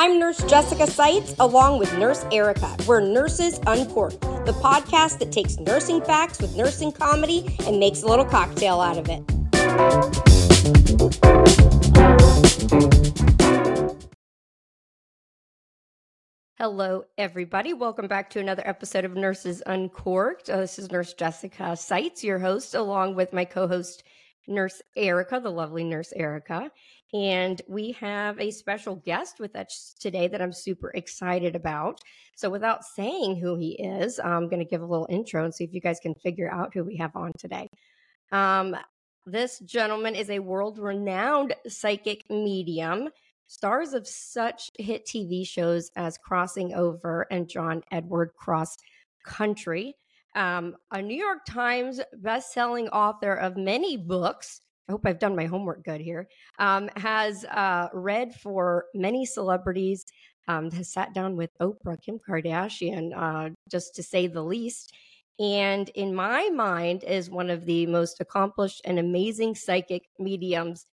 I'm Nurse Jessica Seitz along with Nurse Erica. We're Nurses Uncorked, the podcast that takes nursing facts with nursing comedy and makes a little cocktail out of it. Hello, everybody. Welcome back to another episode of Nurses Uncorked. Uh, this is Nurse Jessica Seitz, your host, along with my co host, Nurse Erica, the lovely Nurse Erica. And we have a special guest with us today that I'm super excited about. So, without saying who he is, I'm going to give a little intro and see if you guys can figure out who we have on today. Um, this gentleman is a world renowned psychic medium, stars of such hit TV shows as Crossing Over and John Edward Cross Country. Um, a New York Times best-selling author of many books, I hope I've done my homework good here, um, has uh, read for many celebrities, um, has sat down with Oprah, Kim Kardashian, uh, just to say the least. And in my mind, is one of the most accomplished and amazing psychic mediums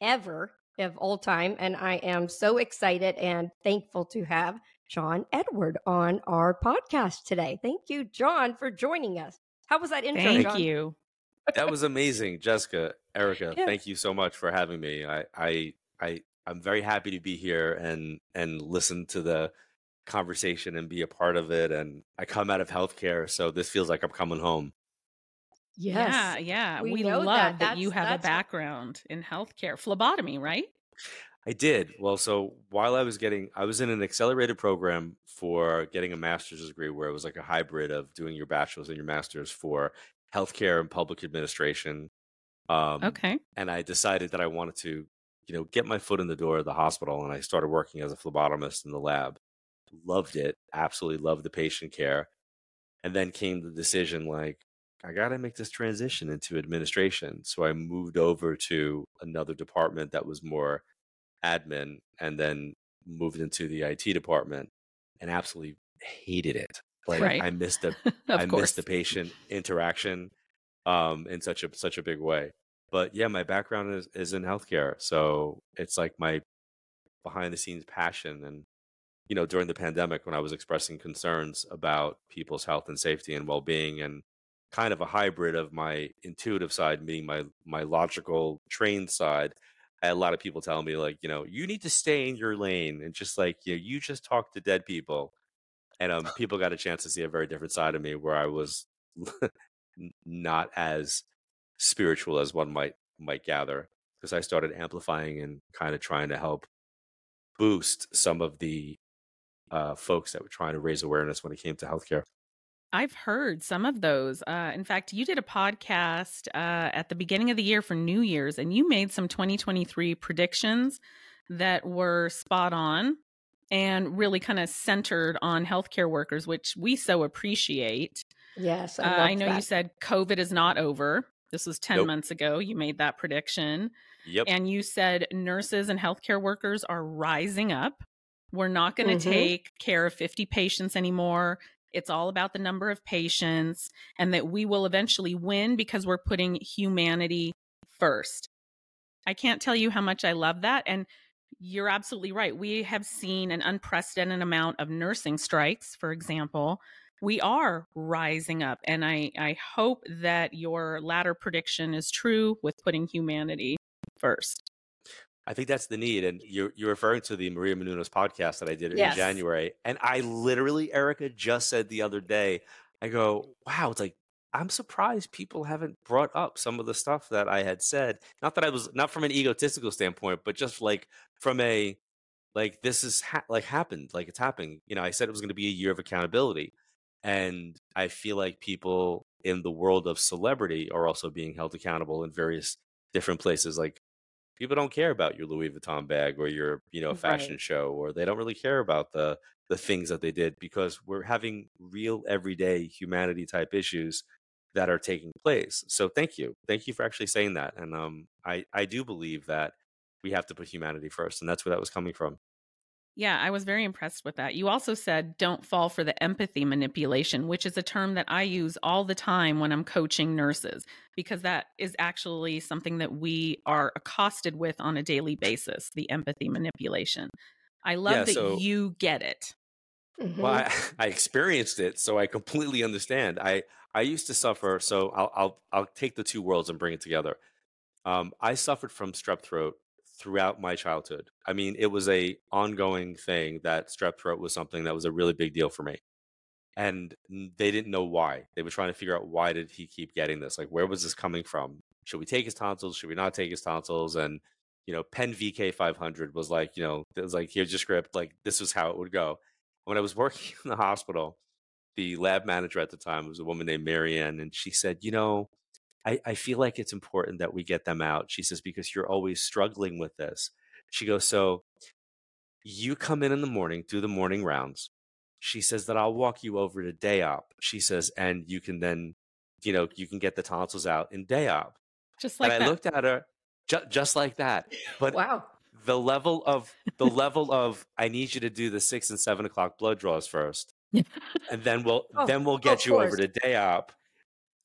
ever of all time. And I am so excited and thankful to have John Edward on our podcast today. Thank you, John, for joining us. How was that intro? Thank John? you. That was amazing, Jessica, Erica. Yeah. Thank you so much for having me. I, I, I, I'm very happy to be here and and listen to the conversation and be a part of it. And I come out of healthcare, so this feels like I'm coming home. Yes. Yeah, yeah. We We, know love that. that, you have a that's what- background in healthcare. Phlebotomy, right? I did. Well, so while I was getting, I was in an accelerated program for getting a master's degree where it was like a hybrid of doing your bachelor's and your master's for healthcare and public administration. Um, Okay. and I decided that I wanted to, you know, get my foot in the door of the hospital, and I started working as a phlebotomist in the lab. Loved it, absolutely loved the patient care, and then came the decision like I got to make this transition into administration. So I moved over to another department that was more admin, and then moved into the IT department, and absolutely hated it. Like Right. I missed the I course. missed the patient interaction um, in such a such a big way. But yeah, my background is, is in healthcare, so it's like my behind the scenes passion. And you know, during the pandemic, when I was expressing concerns about people's health and safety and well being, and kind of a hybrid of my intuitive side meeting my my logical trained side. I had a lot of people telling me like, you know, you need to stay in your lane and just like you know, you just talk to dead people and um, people got a chance to see a very different side of me where I was not as spiritual as one might might gather because I started amplifying and kind of trying to help boost some of the uh, folks that were trying to raise awareness when it came to healthcare. I've heard some of those. Uh, in fact, you did a podcast uh, at the beginning of the year for New Year's, and you made some 2023 predictions that were spot on and really kind of centered on healthcare workers, which we so appreciate. Yes. Uh, I, I loved know you said COVID is not over. This was 10 Nope. months ago. You made that prediction. Yep. And you said nurses and healthcare workers are rising up. We're not going to Mhm. take care of 50 patients anymore. It's all about the number of patients, and that we will eventually win because we're putting humanity first. I can't tell you how much I love that. And you're absolutely right. We have seen an unprecedented amount of nursing strikes, for example. We are rising up. And I, I hope that your latter prediction is true with putting humanity first. I think that's the need. And you're you're referring to the Maria Menounos podcast that I did Yes. in January. And I literally, Erica just said the other day, I go, wow, it's like I'm surprised people haven't brought up some of the stuff that I had said. Not that I was not from an egotistical standpoint, but just like from a like this is ha- like happened, like it's happening. You know, I said it was going to be a year of accountability, and I feel like people in the world of celebrity are also being held accountable in various different places. Like people don't care about your Louis Vuitton bag or your you know fashion Right. show, or they don't really care about the the things that they did because we're having real everyday humanity type issues that are taking place. So thank you, thank you for actually saying that, and um, I I do believe that we have to put humanity first, and that's where that was coming from. Yeah, I was very impressed with that. You also said don't fall for the empathy manipulation, which is a term that I use all the time when I'm coaching nurses, because that is actually something that we are accosted with on a daily basis the empathy manipulation. I love Yeah, that so- you get it. Well, I, I experienced it, so I completely understand. I I used to suffer, so I'll I'll I'll take the two worlds and bring it together. Um, I suffered from strep throat throughout my childhood. I mean, it was a ongoing thing that strep throat was something that was a really big deal for me, and they didn't know why. They were trying to figure out why did he keep getting this? Like, where was this coming from? Should we take his tonsils? Should we not take his tonsils? And you know, Pen VK 500 was like, you know, it was like here's your script. Like this was how it would go when I was working in the hospital, the lab manager at the time was a woman named Marianne, and she said, You know, I, I feel like it's important that we get them out. She says, Because you're always struggling with this. She goes, So you come in in the morning, do the morning rounds. She says that I'll walk you over to day op. She says, and you can then, you know, you can get the tonsils out in day op. Just like and I that. looked at her ju- just like that. But wow. the level of the level of I need you to do the six and seven o'clock blood draws first, and then we'll Oh, then we'll get you over to day op.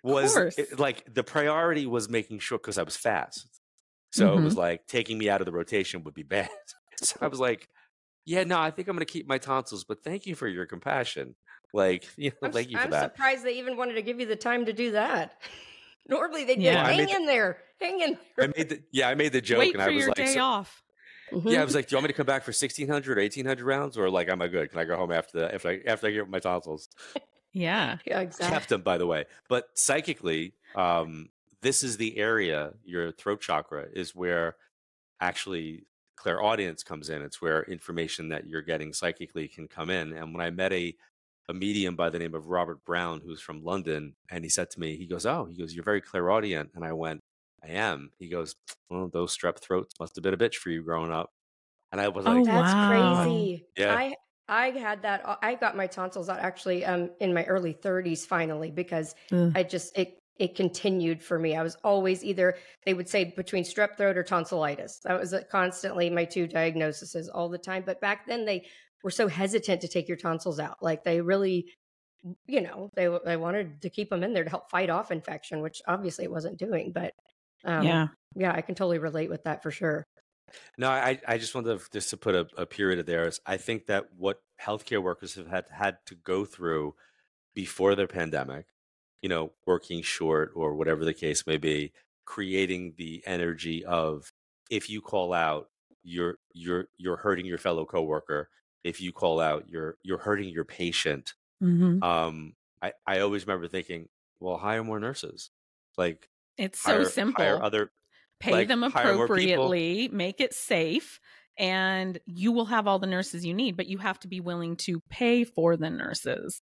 Was it- like the priority was making sure because I was fast, so it was Mm-hmm. like taking me out of the rotation would be bad. So I was like, yeah, no, I think I'm going to keep my tonsils, but thank you for your compassion. Like, you know, I'm, thank you for I'm that. surprised they even wanted to give you the time to do that. Normally they'd be like, hang in there, hang in I made the yeah, I made the joke, Wait and for I was your like, day so- off. Mhm. yeah, I was like, do you want me to come back for 1600 or 1800 rounds, or like, am I good? Can I go home after the after I after I get my tonsils? Yeah. yeah, exactly. kept them by the way but psychically um this is the area your throat chakra is where actually clairaudience comes in it's where information that you're getting psychically can come in and when i met a a medium by the name of robert brown who's from london and he said to me he goes oh he goes you're very clairaudient and i went i am he goes well those strep throats must have been a bitch for you growing up and i was Oh, like That's Wow. crazy. Yeah. I I had that. uh, I got my tonsils out actually um in my early 30s finally because Ugh. I just it it continued for me. I was always either they would say between strep throat or tonsillitis. That was uh, constantly my two diagnoses all the time. But back then they were so hesitant to take your tonsils out. Like they really you know, they they wanted to keep them in there to help fight off infection, which obviously it wasn't doing, but um, yeah. yeah, I can totally relate with that for sure. No, I, I just wanted to, just to put a, a period there. Is I think that what healthcare workers have had had to go through before the pandemic, you know, working short or whatever the case may be, creating the energy of if you call out, you're you're you're hurting your fellow coworker. If you call out, you're you're hurting your patient. hmm Um, I I always remember thinking, well, hire more nurses, like It's so hire, simple. hire other Pay like, them hire more people. appropriately, make it safe, and you will have all the nurses you need, but you have to be willing to pay for the nurses.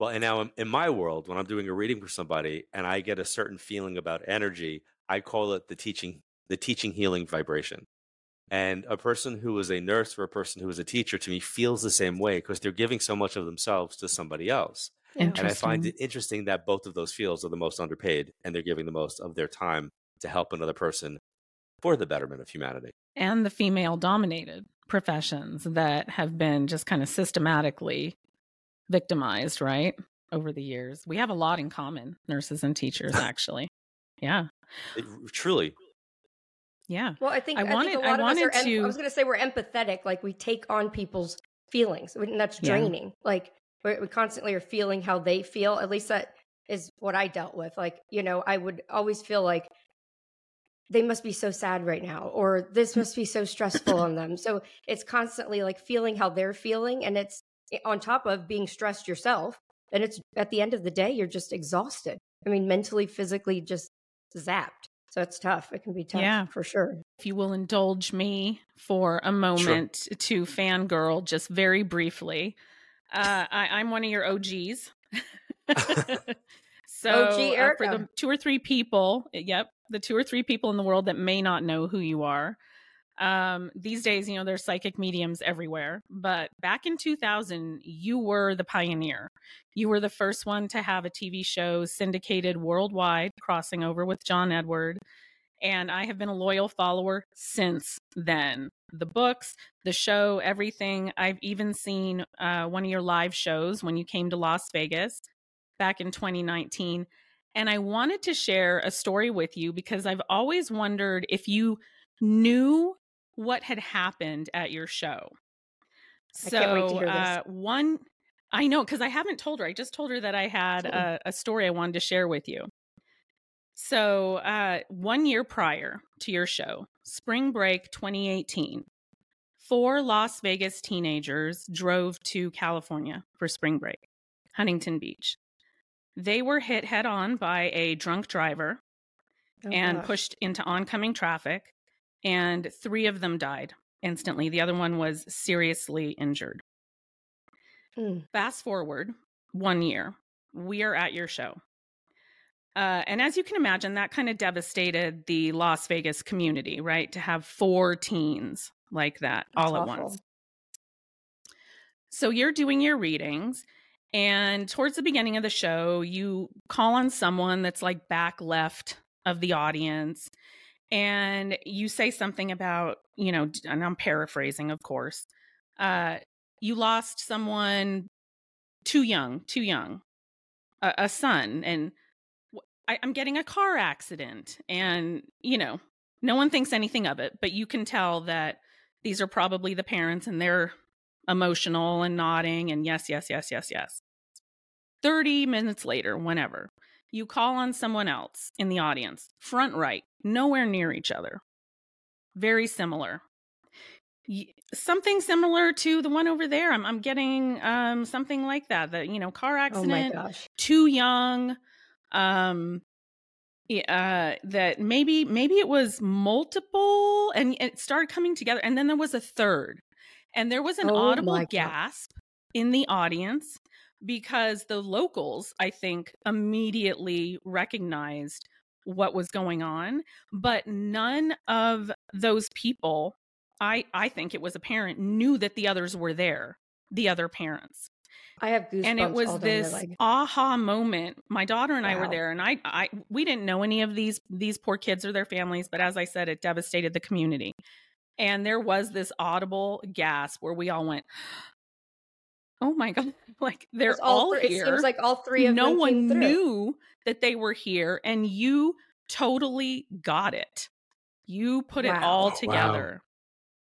Well, and now in, in my world, when I'm doing a reading for somebody and I get a certain feeling about energy, I call it the teaching, the teaching healing vibration. And a person who is a nurse or a person who is a teacher to me feels the same way because they're giving so much of themselves to somebody else. Yeah. And I find it interesting that both of those fields are the most underpaid and they're giving the most of their time to help another person for the betterment of humanity. And the female dominated professions that have been just kind of systematically victimized, right? Over the years. We have a lot in common, nurses and teachers, actually. Yeah. It, truly. Yeah. Well, I think I I, wanted- think a I lot of us are. to- I was going to say we're empathetic. Like we take on people's feelings, and that's Yeah. draining. Like we we constantly are feeling how they feel. At least that is what I dealt with. Like you know, I would always feel like they must be so sad right now, or this must be so stressful on them. So it's constantly like feeling how they're feeling, and it's eh, on top of being stressed yourself. And it's at the end of the day, you're just exhausted. I mean, mentally, physically, just zapped. So it's tough. It can be tough Yeah. for sure. If you will indulge me for a moment to fangirl just very briefly, uh, I, I'm one of your OGs. so, OG uh, for the two or three people, yep, the two or three people in the world that may not know who you are, um, these days, you know, there's psychic mediums everywhere. But back in 2000, you were the pioneer. You were the first one to have a TV show syndicated worldwide, crossing over with John Edward. And I have been a loyal follower since then. The books, the show, everything. I've even seen uh, one of your live shows when you came to Las Vegas back in 2019. And I wanted to share a story with you because I've always wondered if you knew what had happened at your show. I can't wait to So, uh, one, I know because I haven't told her. I just told her that I had a, a story I wanted to share with you. So, uh, one year prior to your show, spring break 2018, four Las Vegas teenagers drove to California for spring break, Huntington Beach. They were hit head on by a drunk driver Oh, and gosh. pushed into oncoming traffic, and three of them died instantly. The other one was seriously injured. Mm. Fast forward one year, we are at your show. Uh, and as you can imagine, that kind of devastated the Las Vegas community, right? To have four teens like that That's all at once. So you're doing your readings, and towards the beginning of the show, you call on someone that's like back left of the audience, and you say something about, you know, and I'm paraphrasing, of course. Uh, you lost someone too young, too young, a, a son, and I, I'm getting a car accident, and you know, no one thinks anything of it, but you can tell that these are probably the parents, and they're emotional and nodding, and yes, yes, yes, yes, yes. 30 minutes later, whenever, you call on someone else in the audience, front right, nowhere near each other. Very similar. Y- Something similar to the one over there. I'm, I'm getting um, something like that. The you know car accident. Oh my gosh. too young. Um, uh, that maybe maybe it was multiple, and it started coming together, and then there was a third, and there was an Oh audible gasp in the audience because the locals, I think, immediately recognized what was going on, but none of those people, I I think it was apparent, knew that the others were there, the other parents. I have goosebumps And it was down this aha moment. My daughter and I were there and I I we didn't know any of these these poor kids or their families, but as I said, it devastated the community. And there was this audible gasp where we all went, "Oh my god!" Like they're all all three- here. It seems like all three of no them No one came through. knew that they were here, and you totally got it. You put it all Oh, wow. together.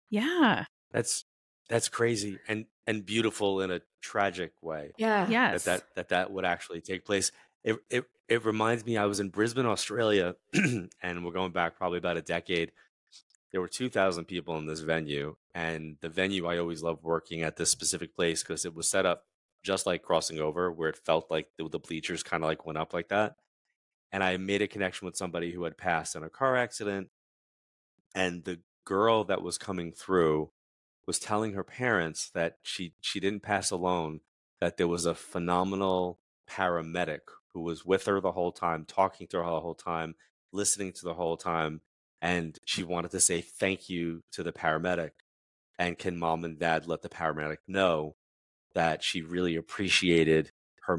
Yeah. That's that's crazy and and beautiful in a tragic way. Yeah. Yes. that that that that would actually take place. It it it reminds me I was in Brisbane, Australia, and we're going back probably about a decade. There were two thousand people in this venue, and the venue I always loved working at this specific place because it was set up just like crossing over, where it felt like the, the bleachers kind of like went up like that. And I made a connection with somebody who had passed in a car accident, and the girl that was coming through was telling her parents that she she didn't pass alone that there was a phenomenal paramedic who was with her the whole time talking to her the whole time listening to the whole time and she wanted to say thank you to the paramedic and can mom and dad let the paramedic know that she really appreciated her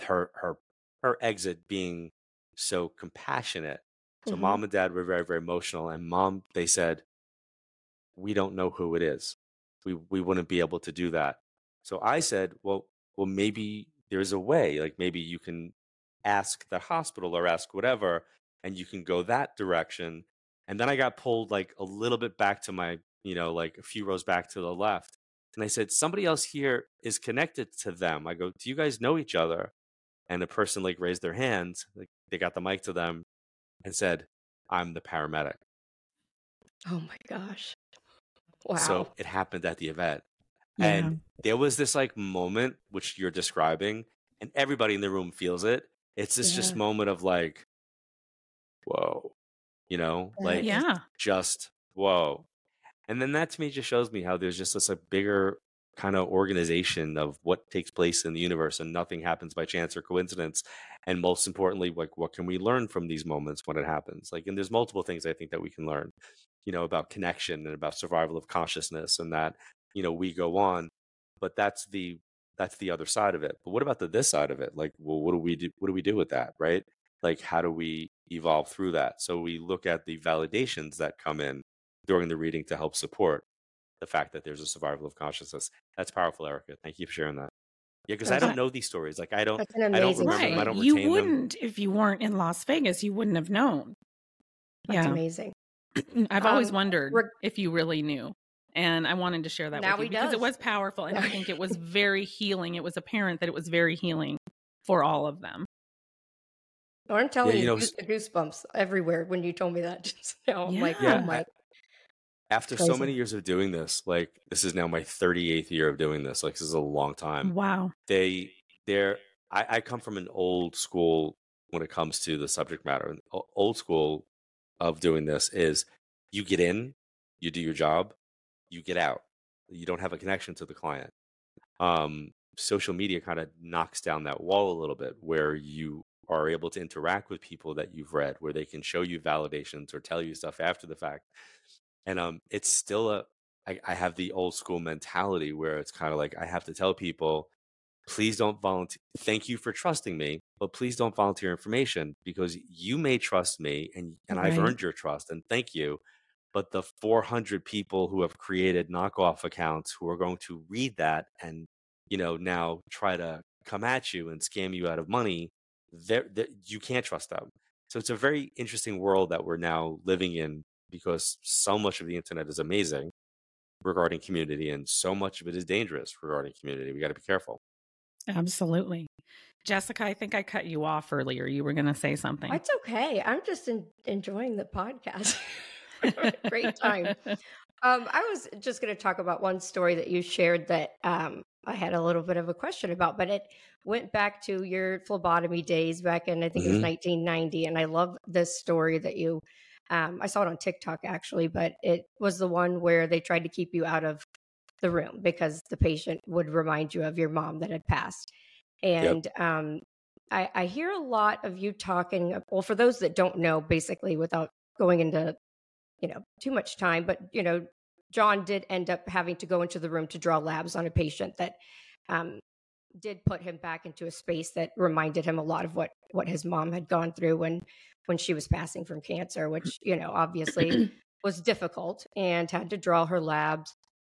her her her exit being so compassionate so Mhm. mom and dad were very very emotional and mom they said we don't know who it is. We we wouldn't be able to do that. So I said, well, well, maybe there's a way. Like maybe you can ask the hospital or ask whatever, and you can go that direction. And then I got pulled like a little bit back to my, you know, like a few rows back to the left. And I said, somebody else here is connected to them. I go, do you guys know each other? And the person like raised their hands, like they got the mic to them and said, I'm the paramedic. Oh my gosh. Wow. So it happened at the event. Yeah. And there was this like moment which you're describing, and everybody in the room feels it. It's this just moment of like, whoa, you know, uh, like yeah. just whoa. And then that to me just shows me how there's just this a bigger kind of organization of what takes place in the universe and nothing happens by chance or coincidence. And most importantly, like what can we learn from these moments when it happens? Like, and there's multiple things I think that we can learn, you know, about connection and about survival of consciousness and that, you know, we go on. But that's the that's the other side of it. But what about the this side of it? Like, well, what do we do? What do we do with that? Right? Like, how do we evolve through that? So we look at the validations that come in during the reading to help support the fact that there's a survival of consciousness. That's powerful, Erica. Thank you for sharing that. Yeah, because I don't know these stories. Like I don't. That's an I don't amazing remember them. I don't You wouldn't if you weren't in Las Vegas, you wouldn't have known. That's yeah. amazing. I've always Um, wondered reg- if you really knew. And I wanted to share that Now with you he because it was powerful and I think it was very healing. It was apparent that it was very healing for all of them. I'm telling you you, know, goosebumps everywhere when you told me that just now. I'm like, Yeah. oh my. After so many years of doing this, like this is now my 38th year of doing this. Like this is a long time. Wow. They, they're. I, I come from an old school when it comes to the subject matter. O- Old school of doing this is you get in, you do your job, you get out. You don't have a connection to the client. Um, social media kind of knocks down that wall a little bit where you are able to interact with people that you've read, where they can show you validations or tell you stuff after the fact. And um, it's still a, I, I have the old school mentality where it's kind of like I have to tell people, please don't volunteer. Thank you for trusting me, but please don't volunteer information because you may trust me and, and I've earned your trust and thank you. But the 400 people who have created knockoff accounts who are going to read that and, you know, now try to come at you and scam you out of money, they're, they you can't trust them. So it's a very interesting world that we're now living in because so much of the internet is amazing regarding community and so much of it is dangerous regarding community. We got to be careful. Absolutely. Jessica, I think I cut you off earlier. You were going to say something. It's okay. I'm just en- enjoying the podcast. Great time. Um, I was just going to talk about one story that you shared that um, I had a little bit of a question about, but it went back to your phlebotomy days back in, I think it was Mhm. 1990. And I love this story that you, um, I saw it on TikTok actually, but it was the one where they tried to keep you out of the room because the patient would remind you of your mom that had passed. And um, I, I hear a lot of you talking, well, for those that don't know, basically, without going into you know too much time but you know john did end up having to go into the room to draw labs on a patient that um, did put him back into a space that reminded him a lot of what what his mom had gone through when when she was passing from cancer which you know obviously was difficult and had to draw her labs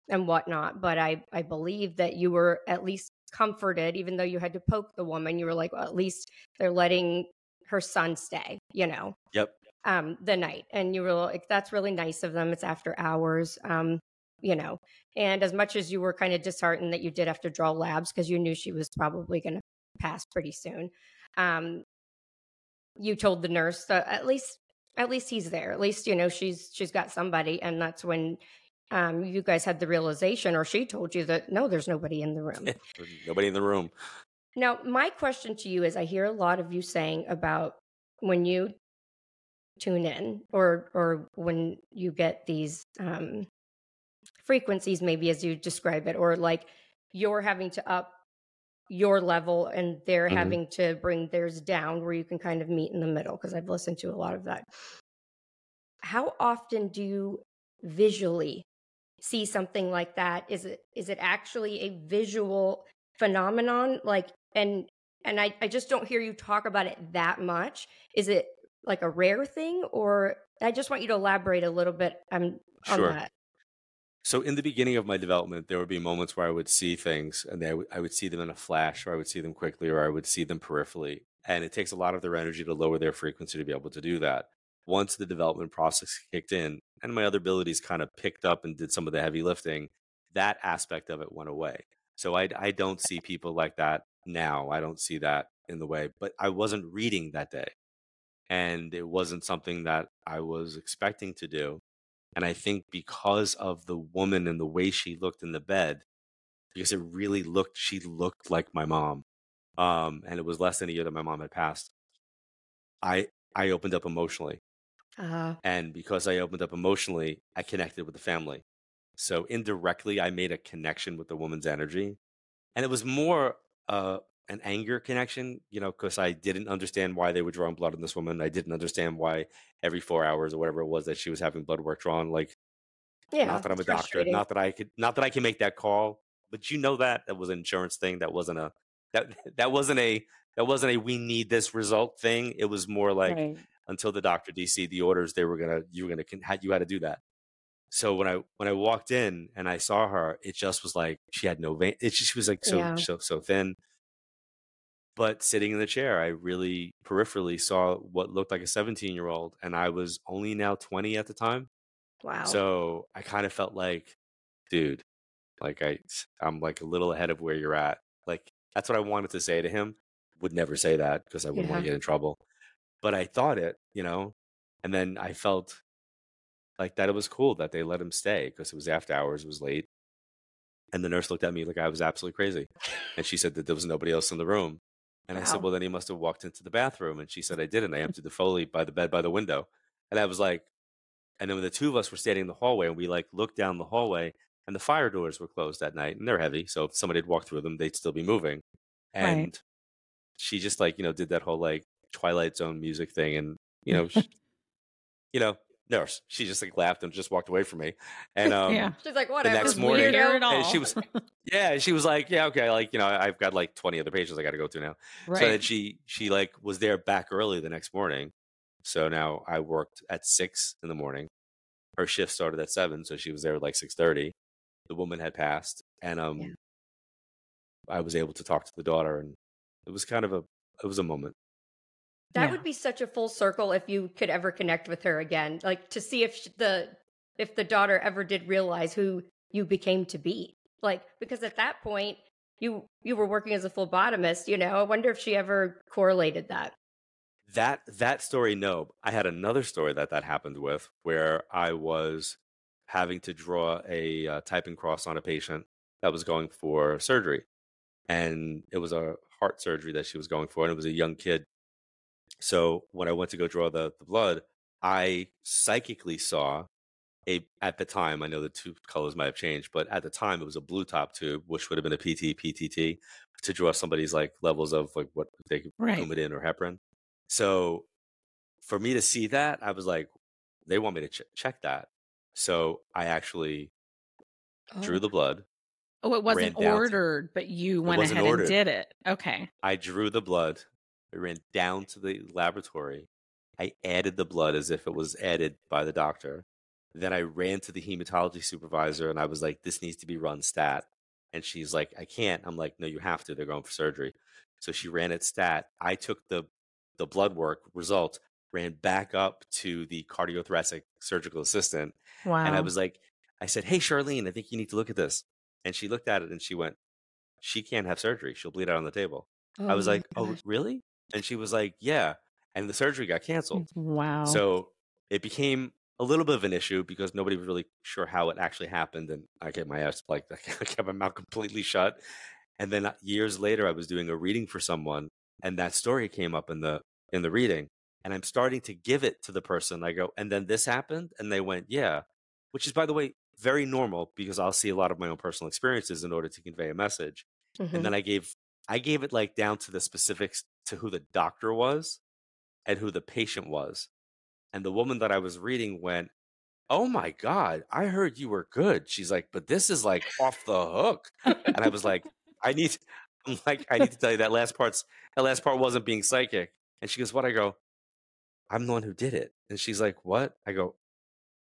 and whatnot but i i believe that you were at least comforted even though you had to poke the woman you were like well, at least they're letting her son stay you know Yep. um the night. And you were like that's really nice of them it's after hours um you know. And as much as you were kind of disheartened that you did have to draw labs because you knew she was probably going to pass pretty soon um you told the nurse that at least at least he's there. At least you know she's she's got somebody and that's when um you guys had the realization or she told you that no there's nobody in the room Nobody in the room. now, my question to you is I hear a lot of you saying about when you tune in or or when you get these um frequencies maybe as you describe it or like you're having to up your level and they're Mhm. having to bring theirs down where you can kind of meet in the middle because I've listened to a lot of that. How often do you visually see something like that? Is it is it actually a visual phenomenon like and and I, I just don't hear you talk about it that much. Is it like a rare thing or I just want you to elaborate a little bit um, on Sure. that. So in the beginning of my development, there would be moments where I would see things, and they, I I would see them in a flash, or I would see them quickly, or I would see them peripherally. And it takes a lot of their energy to lower their frequency to be able to do that. Once the development process kicked in, and my other abilities kind of picked up and did some of the heavy lifting, that aspect of it went away. So I, I don't see people like that now. I don't see that in the way, but I wasn't reading that day, and it wasn't something that I was expecting to do. And I think because of the woman and the way she looked in the bed, because it really looked, she looked like my mom. Um, and it was less than a year that my mom had passed. I I opened up emotionally, Uh, and because I opened up emotionally, I connected with the family. So indirectly, I made a connection with the woman's energy, and it was more uh, an anger connection, you know, because I didn't understand why they were drawing blood on this woman. I didn't understand why every four hours or whatever it was that she was having blood work drawn. Like yeah. not that I'm a doctor, not that I could, not that I can make that call, but you know that that was an insurance thing. That wasn't a that that wasn't a that wasn't a we need this result thing. It was more like right. Until the doctor DC the orders, they were gonna you were gonna you had to do that. So when I when I walked in and I saw her, it just was like she had no vein. It just, she was like so Yeah. so so thin. But sitting in the chair, I really peripherally saw what looked like a 17 year old, and I was only now 20 at the time. Wow. So I kind of felt like, dude, like I, I'm like a little ahead of where you're at. Like that's what I wanted to say to him. Would never say that because I wouldn't want to get in trouble. But I thought it, you know, and then I felt like that it was cool that they let him stay because it was after hours, it was late. And the nurse looked at me like I was absolutely crazy. And she said that there was nobody else in the room. And I said, Well, then he must have walked into the bathroom. And she said, I didn't. I emptied the Foley by the bed by the window. And I was like, and then when the two of us were standing in the hallway and we like looked down the hallway and the fire doors were closed that night and they're heavy. So if somebody had walked through them, they'd still be moving. Right. And she just like, you know, did that whole like Twilight Zone music thing. And, you know, she, you know, nurse, she just like laughed and just walked away from me. And, um, Yeah. She's like, whatever. The next morning- we hear it all. and she was, yeah, she was like, yeah, okay. Like, you know, I've got like 20 other patients I got to go to now. right. So then she she like was there back early the next morning. So now I worked at six in the morning. Her shift started at seven, so she was there at like six thirty. The woman had passed, and um, Yeah. I was able to talk to the daughter, and it was kind of a it was a moment. That Yeah. would be such a full circle if you could ever connect with her again, like to see if the if the daughter ever did realize who you became to be. Like because at that point you you were working as a phlebotomist, you know. I wonder if she ever correlated that. That that story, no. I had another story that that happened with, where I was having to draw a uh, typing cross on a patient that was going for surgery, and it was a heart surgery that she was going for, and it was a young kid. So when I went to go draw the, the blood, I psychically saw a at the time. I know the two colors might have changed, but at the time it was a blue top tube, which would have been a PT PTT to draw somebody's like levels of like what they could Right. Coumadin or heparin. So for me to see that, I was like, they want me to ch- check that. So I actually drew oh. the blood. oh, it wasn't down to- ordered, but you went ahead ordered. and did it. Okay. I drew the blood. I ran down to the laboratory. I added the blood as if it was added by the doctor. Then I ran to the hematology supervisor and I was like, this needs to be run stat. And she's like, I can't. I'm like, no, you have to. They're going for surgery. So she ran it stat. I took the the blood work result, ran back up to the cardiothoracic surgical assistant, Wow. and I was like, I said, Hey Charlene, I think you need to look at this. And she looked at it and she went, She can't have surgery. She'll bleed out on the table. I was oh my like, Oh, really? And she was like, Yeah. And the surgery got canceled. wow. So it became a little bit of an issue because nobody was really sure how it actually happened. And I kept my ass like I kept my mouth completely shut. And then uh, years later, I was doing a reading for someone, and that story came up in the in the reading. And I'm starting to give it to the person. I go, and then this happened, and they went, yeah, which is by the way very normal because I'll see a lot of my own personal experiences in order to convey a message. Mhm. And then I gave I gave it like down to the specifics to who the doctor was and who the patient was. And the woman that I was reading went, "Oh my god, I heard you were good." She's like, "But this is like off the hook." And I was like, "I need I'm like I need to tell you that last part's that last part wasn't being psychic." And she goes, "What?" I go, "I'm the one who did it." And she's like, "What?" I go,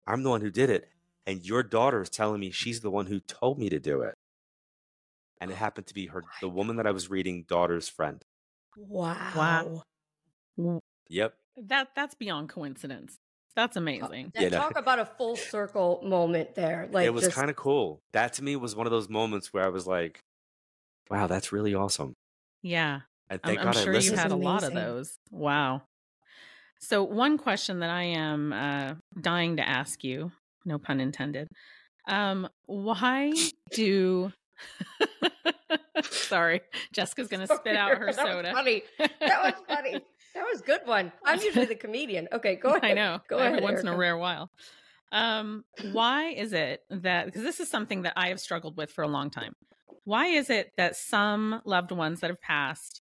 "I'm the one who did it." And your daughter is telling me she's the one who told me to do it. And it oh happened to be her the woman that I was reading daughter's friend. Wow. Wow. Yep. That that's beyond coincidence. That's amazing. That- Yeah, no. talk about a full circle moment there. Like it was just, kind of cool. That to me was one of those moments where I was like, wow, that's really awesome. Yeah. And I'm, thank I'm God I sure you listened. had a lot of those. Wow. So, one question that I am uh, dying to ask you, no pun intended. Um, why do. Sorry, Jessica's going to spit out her that soda. Was funny. That was funny. That was a good one. I'm usually the comedian. Okay, go ahead. I know. Go every ahead. once in a rare while. Um, why is it that because this is something that I have struggled with for a long time. Why is it that some loved ones that have passed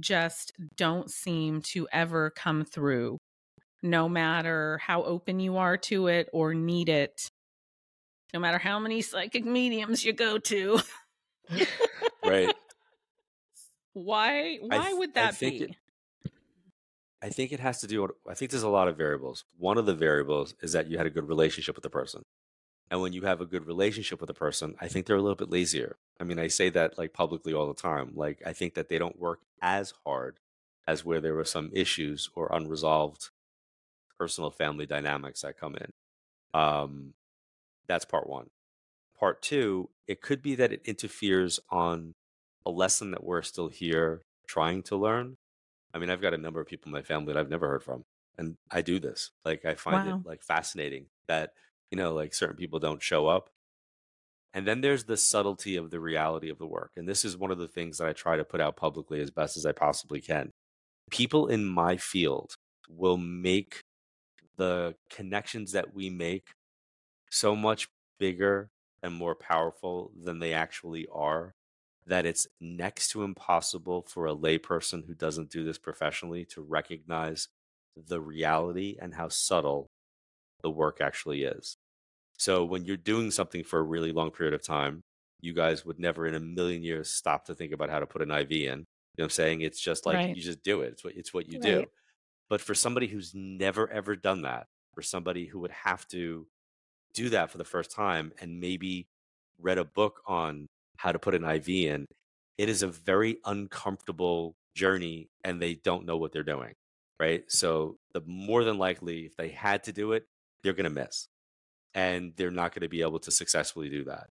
just don't seem to ever come through, no matter how open you are to it or need it, no matter how many psychic mediums you go to? Right. Why? Why th- would I that think be? it- I think it has to do. with- I think there's a lot of variables. One of the variables is that you had a good relationship with the person. And when you have a good relationship with a person, I think they're a little bit lazier. I mean, I say that like publicly all the time. Like, I think that they don't work as hard as where there were some issues or unresolved personal family dynamics that come in. Um, that's part one. Part two, it could be that it interferes on a lesson that we're still here trying to learn. I mean, I've got a number of people in my family that I've never heard from, and I do this. Like, I find Wow. it like fascinating that you know, like certain people don't show up, and then there's the subtlety of the reality of the work. And this is one of the things that I try to put out publicly as best as I possibly can. People in my field will make the connections that we make so much bigger and more powerful than they actually are that it's next to impossible for a layperson who doesn't do this professionally to recognize the reality and how subtle the work actually is. So when you're doing something for a really long period of time, you guys would never in a million years stop to think about how to put an IV in. You know what I'm saying? It's just like Right. you just do it. It's what it's what you do. But for somebody who's never ever done that, for somebody who would have to do that for the first time and maybe read a book on how to put an IV in, it is a very uncomfortable journey and they don't know what they're doing. Right. So the more than likely if they had to do it, they're gonna miss. And they're not gonna be able to successfully do that.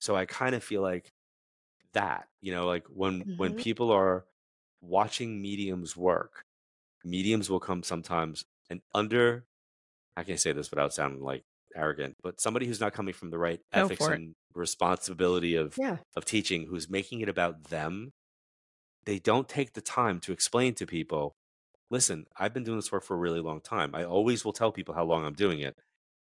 So I kind of feel like that, you know, like when when hmm people are watching mediums work, mediums will come sometimes and under I can't say this without sounding like arrogant, but somebody who's not coming from the right Go ethics and responsibility of Yeah. of teaching, who's making it about them, they don't take the time to explain to people, listen, I've been doing this work for a really long time. I always will tell people how long I'm doing it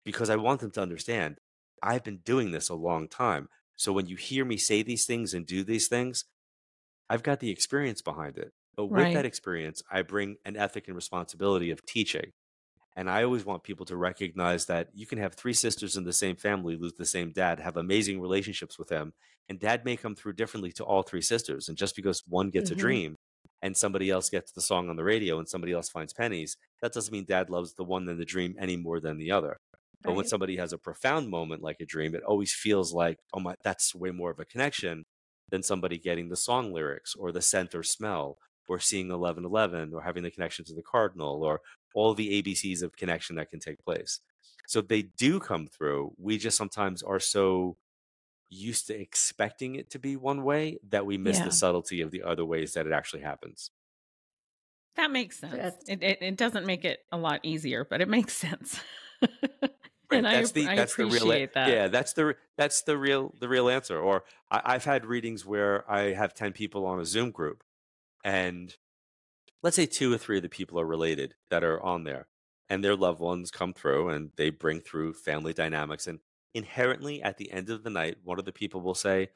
because I want them to understand I've been doing this a long time. So when you hear me say these things and do these things, I've got the experience behind it. But with that experience, I bring an ethic and responsibility of teaching. And I always want people to recognize that you can have three sisters in the same family, lose the same dad, have amazing relationships with them, and dad may come through differently to all three sisters. And just because one gets a hmm dream and somebody else gets the song on the radio and somebody else finds pennies, that doesn't mean dad loves the one in the dream any more than the other. But when somebody has a profound moment like a dream, it always feels like, oh my, that's way more of a connection than somebody getting the song lyrics or the scent or smell or seeing 1111 or having the connection to the cardinal or all the ABCs of connection that can take place. So they do come through. We just sometimes are so used to expecting it to be one way that we miss the subtlety of the other ways that it actually happens. That makes sense. It, it it doesn't make it a lot easier, but it makes sense. Right. and I That's the I that's the real appreciate that. yeah that's the that's the real the real answer. Or I, I've had readings where I have ten people on a Zoom group, and let's say two or three of the people are related that are on there, and their loved ones come through and they bring through family dynamics, and inherently at the end of the night, one of the people will say,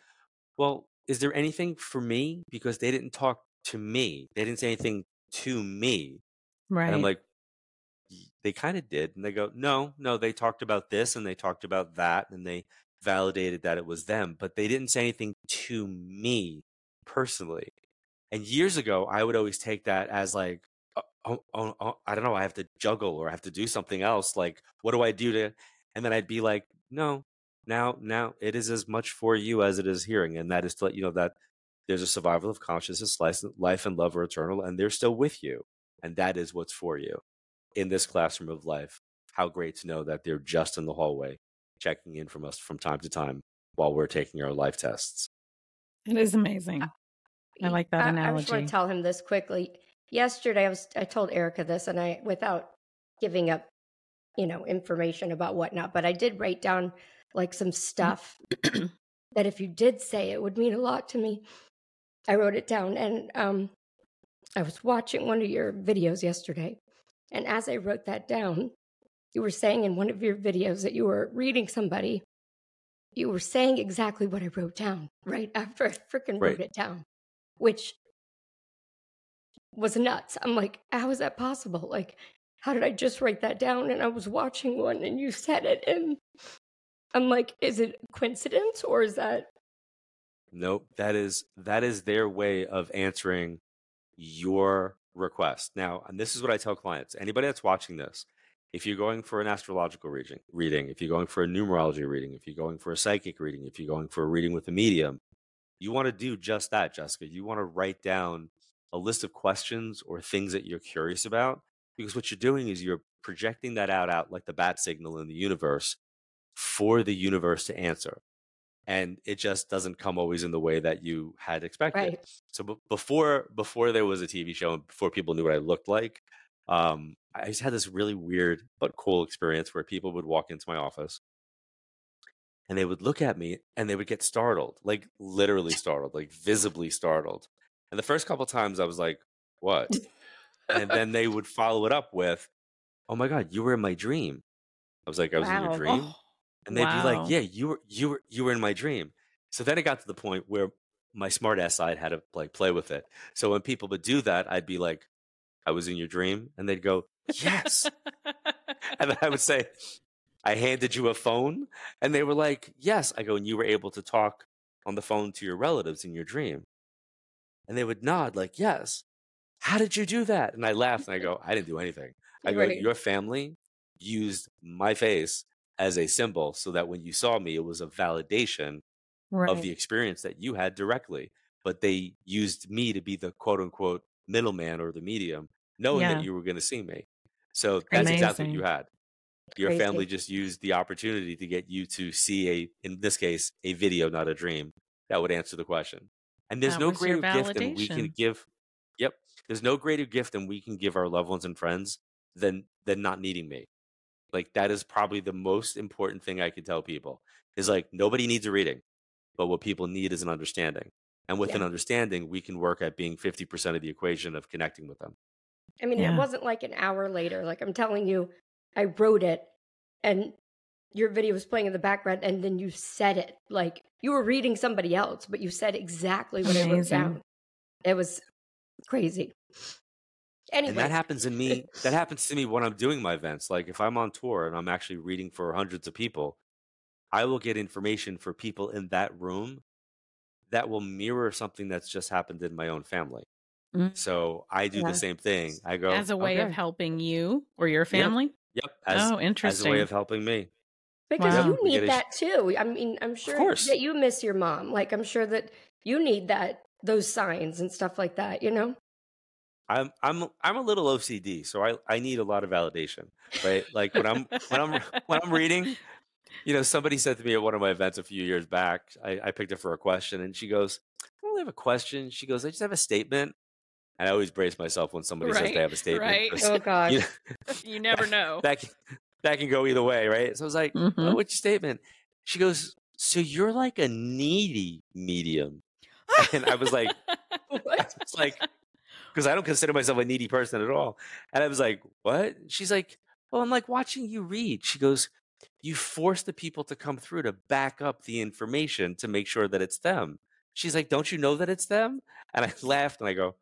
"Well, is there anything for me?" Because they didn't talk to me, they didn't say anything to me, Right. and I'm like they kind of did and they go no no they talked about this and they talked about that and they validated that it was them but they didn't say anything to me personally and years ago i would always take that as like oh, oh, oh, oh, i don't know i have to juggle or i have to do something else like what do i do to and then i'd be like no now now it is as much for you as it is hearing and that is to let you know that there's a survival of consciousness life, life and love are eternal and they're still with you and that is what's for you in this classroom of life. How great to know that they're just in the hallway, checking in from us from time to time while we're taking our life tests. It is amazing. I like that I, I just want to tell him this quickly. Yesterday, I was I told Erica this, and I without giving up, you know, information about whatnot, but I did write down like some stuff that if you did say it would mean a lot to me. I wrote it down, and um, I was watching one of your videos yesterday, and as I wrote that down, you were saying in one of your videos that you were reading somebody. You were saying exactly what I wrote down right after I freaking Right. wrote it down, which was nuts. I'm like, how is that possible? Like, how did I just write that down? And I was watching one and you said it. And I'm like, is it coincidence or is that Nope, that is that is their way of answering your request. Now, and this is what I tell clients. Anybody that's watching this, if you're going for an astrological reading, reading, if you're going for a numerology reading, if you're going for a psychic reading, if you're going for a reading with a medium, you want to do just that, Jessica. You want to write down a list of questions or things that you're curious about because what you're doing is you're projecting that out out like the bat signal in the universe for the universe to answer and it just doesn't come always in the way that you had expected Right. so b- before before there was a tv show and before people knew what i looked like um i just had this really weird but cool experience where people would walk into my office and they would look at me and they would get startled like literally startled like visibly startled. And the first couple times i was like what? And then they would follow it up with oh my god you were in my dream. I was like i was in your dream? Oh, and they'd be like, "Yeah, you were you were you were in my dream." So then it got to the point where my smart ass side had to like play with it. So when people would do that, I'd be like, "I was in your dream," and they'd go, "Yes," and then I would say, "I handed you a phone," and they were like, "Yes." I go, "And you were able to talk on the phone to your relatives in your dream," and they would nod like, "Yes." How did you do that? And I laughed and I go, "I didn't do anything." I go, Right. "Your family used my face." As a symbol, so that when you saw me, it was a validation right. of the experience that you had directly. But they used me to be the quote unquote middleman or the medium, knowing Yeah. that you were going to see me. So that's exactly what you had. Your family just used the opportunity to get you to see a, in this case, a video, not a dream, that would answer the question. And there's That no greater gift than we can give. Yep. There's no greater gift than we can give our loved ones and friends than than not needing me. Like that is probably the most important thing I can tell people is like nobody needs a reading, but what people need is an understanding. And with an understanding, we can work at being 50% of the equation of connecting with them. I mean, it wasn't like an hour later. Like I'm telling you, I wrote it and your video was playing in the background and then you said it. Like you were reading somebody else, but you said exactly what I wrote Amazing. down. It was crazy. Anyway, And that happens in me. That happens to me when I'm doing my events. Like if I'm on tour and I'm actually reading for hundreds of people, I will get information for people in that room that will mirror something that's just happened in my own family. Mm. So I do Yeah. the same thing. I go As a way of helping you or your family? Yep. As, oh, as a interesting. way of helping me. because Wow. you We get need a sh- that too. I mean, I'm sure course. that you miss your mom. Like I'm sure that you need that those signs and stuff like that, you know? I'm I'm I'm a little OCD, so I I need a lot of validation, right? Like when I'm when I'm when I'm reading, you know, somebody said to me at one of my events a few years back, I, I picked her for a question, and she goes, "I don't really have a question." She goes, "I just have a statement." And I always brace myself when somebody says they have a statement. right. 'cause, Oh gosh. you you never know. that can, that can go either way, right? So I was like, Mhm. "Oh, what's your statement?" She goes, "So you're like a needy medium," and I was like, What? was like, because I don't consider myself a needy person at all. And I was like, what? She's like, well, I'm like watching you read. She goes, you force the people to come through to back up the information to make sure that it's them. She's like, don't you know that it's them? And I laughed and I go,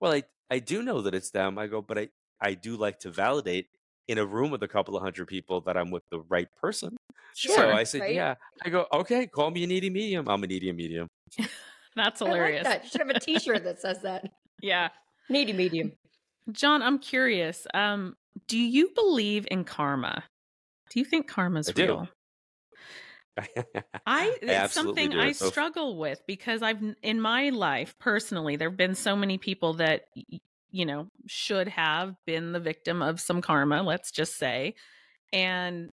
well, I, I do know that it's them. I go, but I, I do like to validate in a room with a couple of hundred people that I'm with the right person. Sure. So I said, right? yeah. I go, okay, call me a needy medium. I'm a needy medium. That's I like hilarious. that. You should have a t-shirt that says that. Yeah. Needy medium. John, I'm curious. Um, do you believe in karma? Do you think karma's I do. real? I it's something do. I struggle with because I've in my life personally there've been so many people that you know should have been the victim of some karma, let's just say, and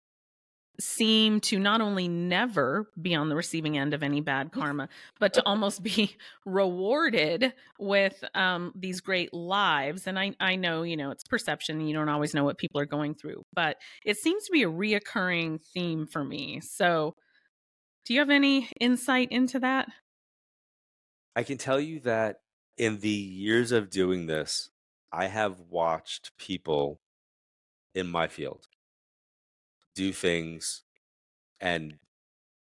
seem to not only never be on the receiving end of any bad karma, but to almost be rewarded with um, these great lives. And I, I know, you know, it's perception. You don't always know what people are going through, but it seems to be a reoccurring theme for me. So, do you have any insight into that? I can tell you that in the years of doing this, I have watched people in my field do things and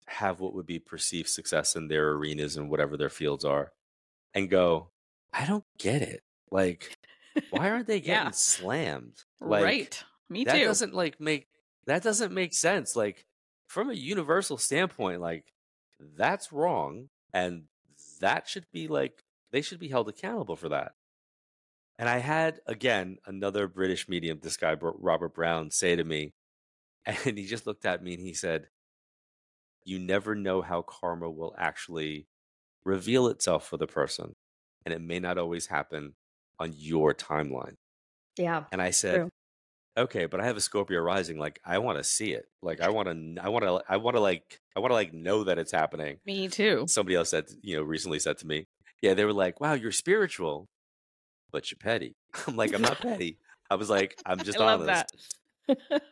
have what would be perceived success in their arenas and whatever their fields are and go, I don't get it. Like, why aren't they getting Yeah. slammed? Like, right. Me that too. doesn't like make that doesn't make sense like from a universal standpoint like that's wrong and that should be like they should be held accountable for that And I had again another British medium, this guy Robert Brown, say to me, and he just looked at me and he said, "You never know how karma will actually reveal itself for the person, and it may not always happen on your timeline." Yeah. And I said, True. Okay, but I have a Scorpio rising. Like I want to see it. Like I want to, I want to, I want to like, I want to like know that it's happening. Me too. Somebody else said, you know, recently said to me, yeah, they were like, wow, you're spiritual, but you're petty. I'm like, I'm not petty. I was like, I'm just I love honest. that.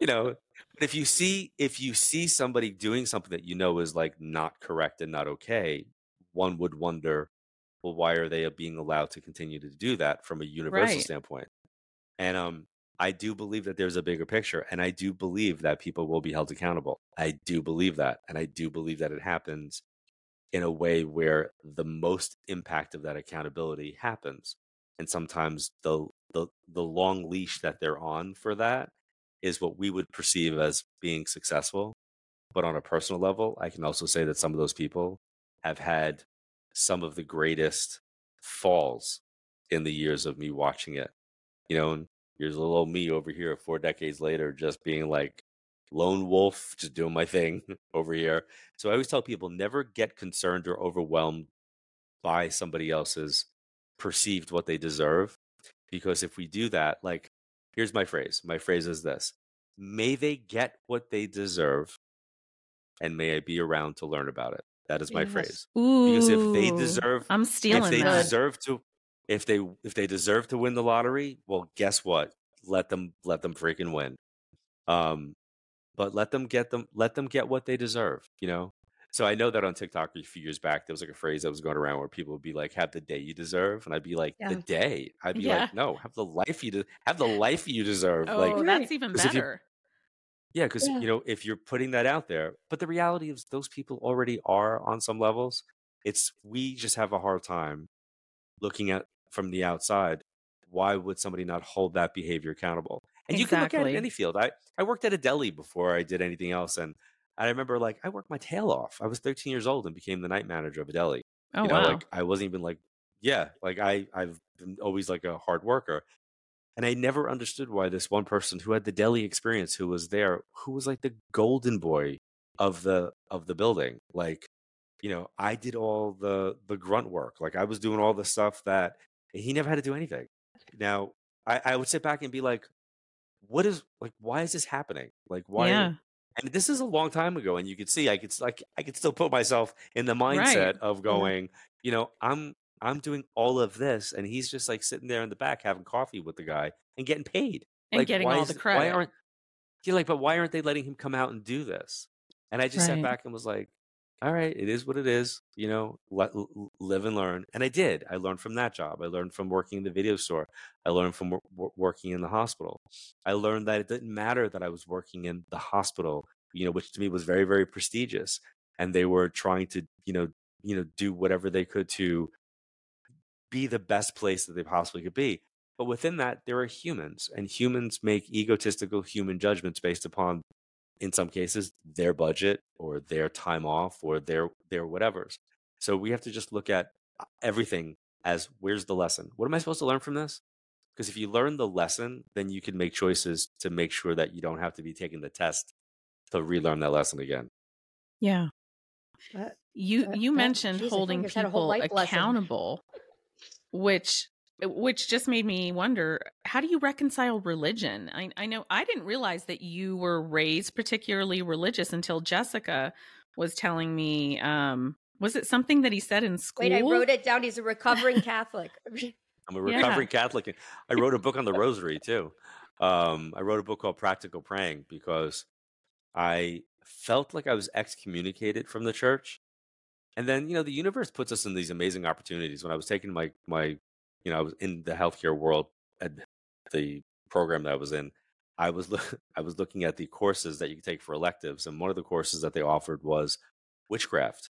You know, but if you see, if you see somebody doing something that you know is like not correct and not okay, one would wonder, well, why are they being allowed to continue to do that from a universal right. standpoint? And um, I do believe that there's a bigger picture, and I do believe that people will be held accountable. I do believe that, and I do believe that it happens in a way where the most impact of that accountability happens. And sometimes the the the long leash that they're on for that is what we would perceive as being successful. But on a personal level, I can also say that some of those people have had some of the greatest falls in the years of me watching it. You know, here's little old me over here four decades later, just being like lone wolf, just doing my thing over here. So I always tell people never get concerned or overwhelmed by somebody else's perceived what they deserve. Because if we do that, like, here's my phrase my phrase is this may they get what they deserve, and may I be around to learn about it. That is my Yes. phrase. Ooh, Because if they deserve I'm if stealing they that. deserve to if they if they deserve to win the lottery well guess what let them let them freaking win um but let them get them let them get what they deserve you know so i know that on tiktok a few years back there was like a phrase that was going around where people would be like have the day you deserve and i'd be like the day i'd be Yeah. like no have the life you de- have the life you deserve like Oh, Right. that's even 'Cause if you- better. yeah, because Yeah. you know, if you're putting that out there, but the reality is those people already are on some levels. It's we just have a hard time looking at from the outside. Why would somebody not hold that behavior accountable? And you can look at it in any field. I I worked at a deli before I did anything else, and I remember like I worked my tail off. I was 13 years old and became the night manager of a deli. Oh you know, wow. like I wasn't even like yeah, like I I've been always like a hard worker. And I never understood why this one person who had the deli experience, who was there, who was like the golden boy of the of the building. Like, you know, I did all the the grunt work. Like I was doing all the stuff that he never had to do anything. Now, I, I would sit back and be like, what is like why is this happening? Like why yeah. and this is a long time ago and you could see i could like i could still put myself in the Right. mindset of going you know i'm i'm doing all of this and he's just like sitting there in the back having coffee with the guy and getting paid And like getting why all is the why credit. aren't you're like but why aren't they letting him come out and do this and i just sat back and was like all right it is what it is you know let live and learn and i did i learned from that job i learned from working in the video store i learned from wor- wor- working in the hospital. I learned that it didn't matter that i was working in the hospital you know which to me was very very prestigious and they were trying to you know you know do whatever they could to be the best place that they possibly could be but within that there are humans and humans make egotistical human judgments based upon in some cases their budget or their time off or their their whatevers so we have to just look at uh, everything as where's the lesson what am i supposed to learn from this because if you learn the lesson then you can make choices to make sure that you don't have to be taking the test to relearn that lesson again Yeah. That- You That- you that- mentioned geez, I feel like holding I just had a whole people life lesson. accountable, which which just made me wonder how do you reconcile religion? I I know I didn't realize that you were raised particularly religious until Jessica was telling me um was it something that he said in school? Wait, I wrote it down. He's a recovering Catholic. i'm a Yeah. recovering catholic i wrote a book on the rosary too um, i wrote a book called practical praying because i felt like i was excommunicated from the church and then you know the universe puts us in these amazing opportunities when i was taking my my you know i was in the healthcare world at the program that i was in i was loo- i was looking at the courses that you could take for electives and one of the courses that they offered was witchcraft